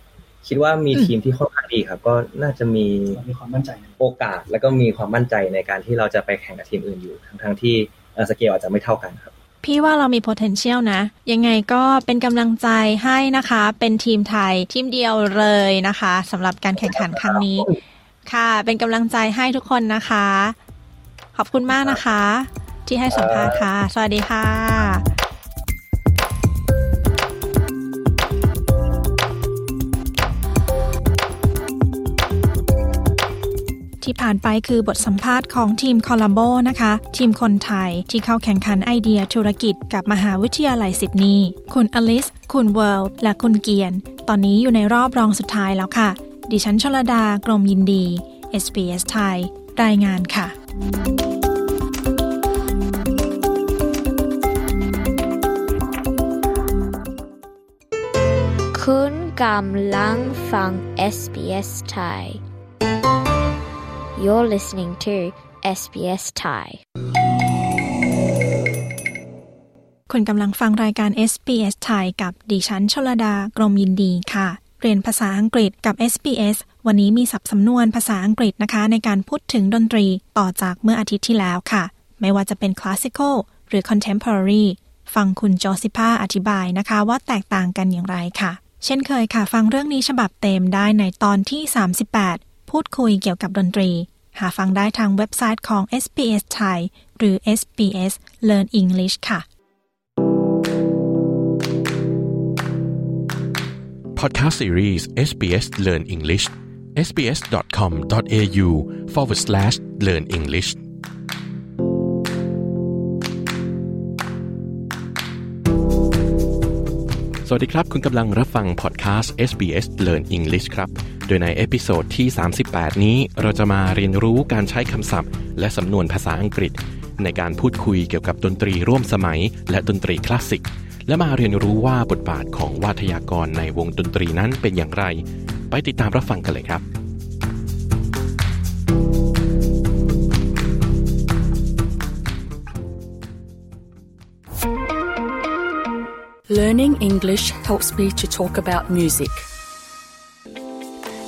คิดว่ามีทีมที่ค่อนข้างดีครับ ก็น่าจะมีมีความมั่นใจโอกาส แล้วก็มีความมั่นใจในการที่เราจะไปแข่งกับทีมอื่นอยู่ ทั้งทั้งที่สเกลอาจจะไม่เท่ากันครับ พี่ว่าเรามี potential นะ ยังไงก็เป็นกำลังใจให้นะคะ เป็นทีมไทยทีมเดียวเลยนะคะสำหรับการแข่งขันครั้งนี้ ค่ะ เป็นกำลังใจให้ทุกคนนะคะ ขอบคุณมากนะคะ ที่ให้สัมภาษณ์ค่ะ สวัสดีค่ะที่ผ่านไปคือบทสัมภาษณ์ของทีมคอลัมโบนะคะ ทีมคนไทยที่เข้าแข่งขันไอเดียธุรกิจกับมหาวิทยาลัยซิดนีย์คุณอลิส คุณเวิลด์และคุณเกียน ตอนนี้อยู่ในรอบรองสุดท้ายแล้วค่ะ ดิฉันชลดา กรมยินดี SBS ไทย รายงานค่ะ คุณกำลังฟัง SBS Thai You're listening to SBS Thai คุณกำลังฟังรายการ SBS ไทยกับดิฉันชลดา กรมยินดีค่ะเรียนภาษาอังกฤษกับ SBS วันนี้มีสับสำนวนภาษาอังกฤษนะคะ ในการพูดถึงดนตรีต่อจากเมื่ออาทิตย์ที่แล้วค่ะ ไม่ว่าจะเป็น classical หรือ contemporary ฟังคุณจอสิพาอธิบายนะคะ ว่าแตกต่างกันอย่างไรค่ะ เช่นเคยค่ะ ฟังเรื่องนี้ฉบับเต็มได้ในตอนที่ 38 พูดคุยเกี่ยวกับดนตรี หาฟังได้ทางเว็บไซต์ของ SBS ไทยหรือ SBS Learn English ค่ะ Podcast Series SBS Learn English sbs.com.au forward slash learn English สวัสดีครับ คุณกำลังรับฟังพอดแคสต์ SBS Learn English ครับ โดยใน episode ที่ 38 นี้เราจะมาเรียนรู้การใช้คำศัพท์ และสำนวนภาษาอังกฤษ ในการพูดคุยเกี่ยวกับดนตรีร่วมสมัย และดนตรีคลาสสิก และมาเรียนรู้ว่าบทบาทของวาทยากรในวงดนตรีนั้นเป็นอย่างไร ไปติดตามรับฟังกันเลยครับ Learning English helps me to talk about music.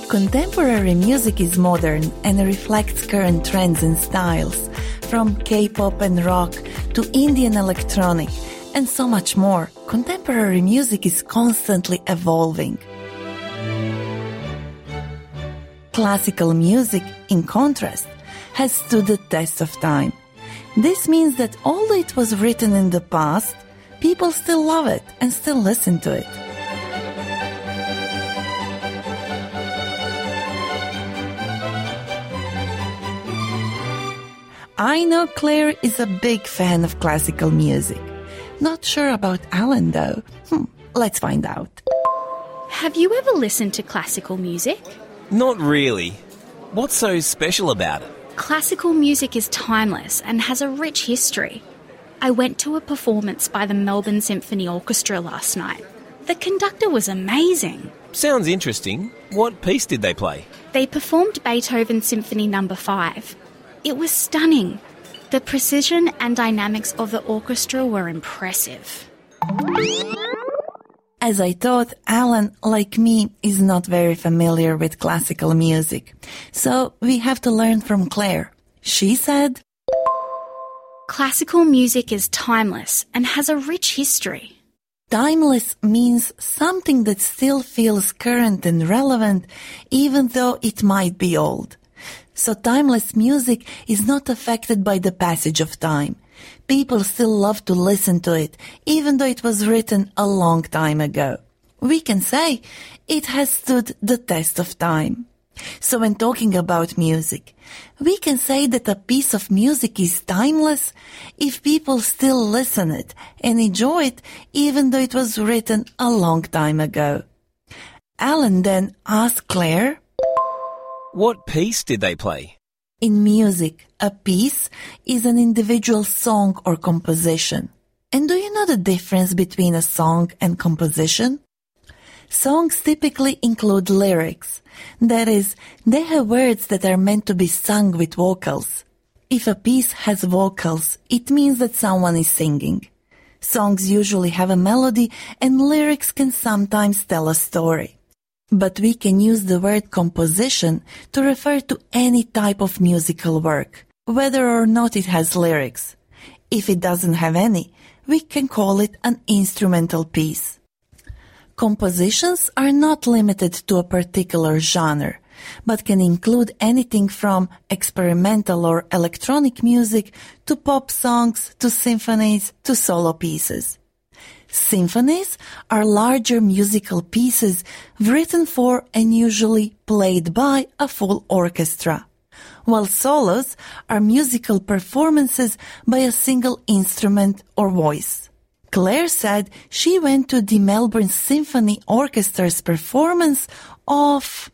Contemporary music is modern and reflects current trends and styles, from K-pop and rock to Indian electronic and so much more. Contemporary music is constantly evolving. Classical music, in contrast, has stood the test of time. This means that although it was written in the past, people still love it and still listen to it. I know Claire is a big fan of classical music. Not sure about Alan though. Hmm, let's find out. Have you ever listened to classical music? Not really. What's so special about it? Classical music is timeless and has a rich history. I went to a performance by the Melbourne Symphony Orchestra last night. The conductor was amazing. Sounds interesting. What piece did they play? They performed Beethoven's Symphony Number 5. It was stunning. The precision and dynamics of the orchestra were impressive. As I thought, Alan, like me, is not very familiar with classical music. So we have to learn from Claire. She said, Classical music is timeless and has a rich history. Timeless means something that still feels current and relevant, even though it might be old. So timeless music is not affected by the passage of time. People still love to listen to it, even though it was written a long time ago. We can say it has stood the test of time. So when talking about music, we can say that a piece of music is timeless if people still listen it and enjoy it even though it was written a long time ago. Alan then asked Claire, What piece did they play? In music, a piece is an individual song or composition. And do you know the difference between a song and composition? Songs typically include lyrics. That is, they have words that are meant to be sung with vocals. If a piece has vocals, it means that someone is singing. Songs usually have a melody and lyrics can sometimes tell a story. But we can use the word composition to refer to any type of musical work, whether or not it has lyrics. If it doesn't have any, we can call it an instrumental piece. Compositions are not limited to a particular genre, but can include anything from experimental or electronic music to pop songs to symphonies to solo pieces. Symphonies are larger musical pieces written for and usually played by a full orchestra, while solos are musical performances by a single instrument or voice. Claire said she went to the Melbourne Symphony Orchestra's performance of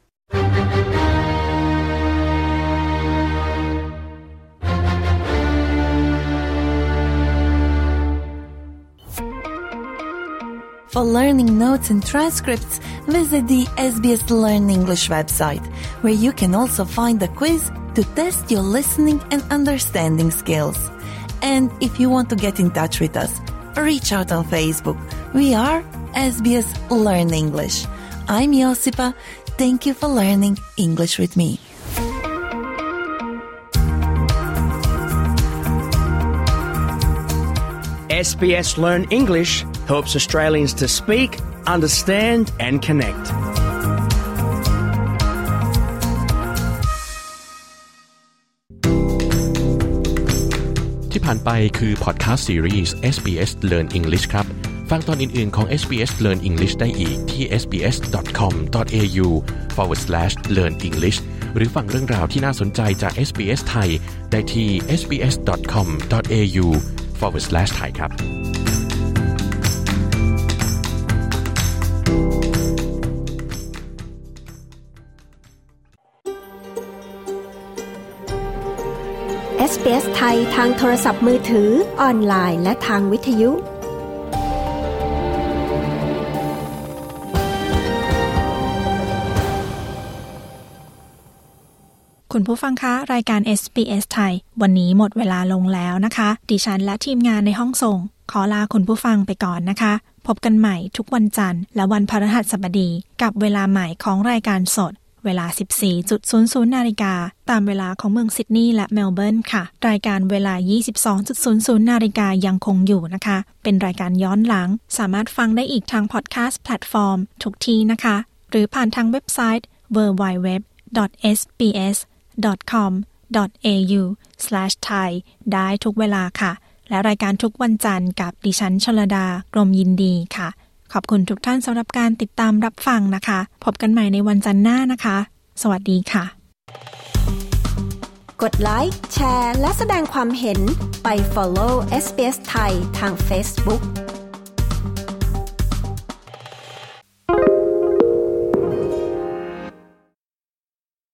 For learning notes and transcripts, visit the SBS Learn English website, where you can also find a quiz to test your listening and understanding skills. And if you want to get in touch with us, reach out on Facebook. We are SBS Learn English. I'm Josipa. Thank you for learning English with me. SBS Learn English helps Australians to speak, understand, and connect. ที่ผ่านไปคือพอดแคสต์ซีรีส์ SBS Learn English ครับ ฟังตอนอื่น ๆ ของ SBS Learn English ได้อีกที่ sbs.com.au forward slash learn english หรือฟังเรื่องราวที่น่าสนใจจาก SBS ไทย ได้ที่ sbs.com.au forward slash ไทยครับ SBS ไทยทางโทรศัพท์มือถือ ออนไลน์ และทางวิทยุ คคุณผู้ฟังคะ รายการ SBS ไทย วันนี้หมดเวลาลงแล้วนะคะ ดิฉันและทีมงานในห้องส่ง ขอลาคุณผู้ฟังไปก่อนนะคะ พบกันใหม่ทุกวันจันทร์และวันพฤหัสบดี กับเวลาใหม่ของรายการสด เวลา 14.00 นาฬิกา ตามเวลาของเมืองซิดนีย์และเมลเบิร์นค่ะ รายการเวลา 22.00 นาฬิกายังคงอยู่นะคะ เป็นรายการย้อนหลัง สามารถฟังได้อีกทางพอดแคสต์แพลตฟอร์ม ทุกที่นะคะ หรือผ่านทางเว็บไซต์ www.sbs.com.au/thai ได้ทุกเวลาค่ะ และรายการทุกวันจันทร์กับดิฉันชลดากรมยินดีค่ะ ขอบคุณทุกท่านสำหรับการติดตามรับฟังนะคะ พบกันใหม่ในวันจันทร์หน้านะคะ สวัสดีค่ะ กดไลค์แชร์ และแสดงความเห็นไป follow SBS ไทยทาง Facebook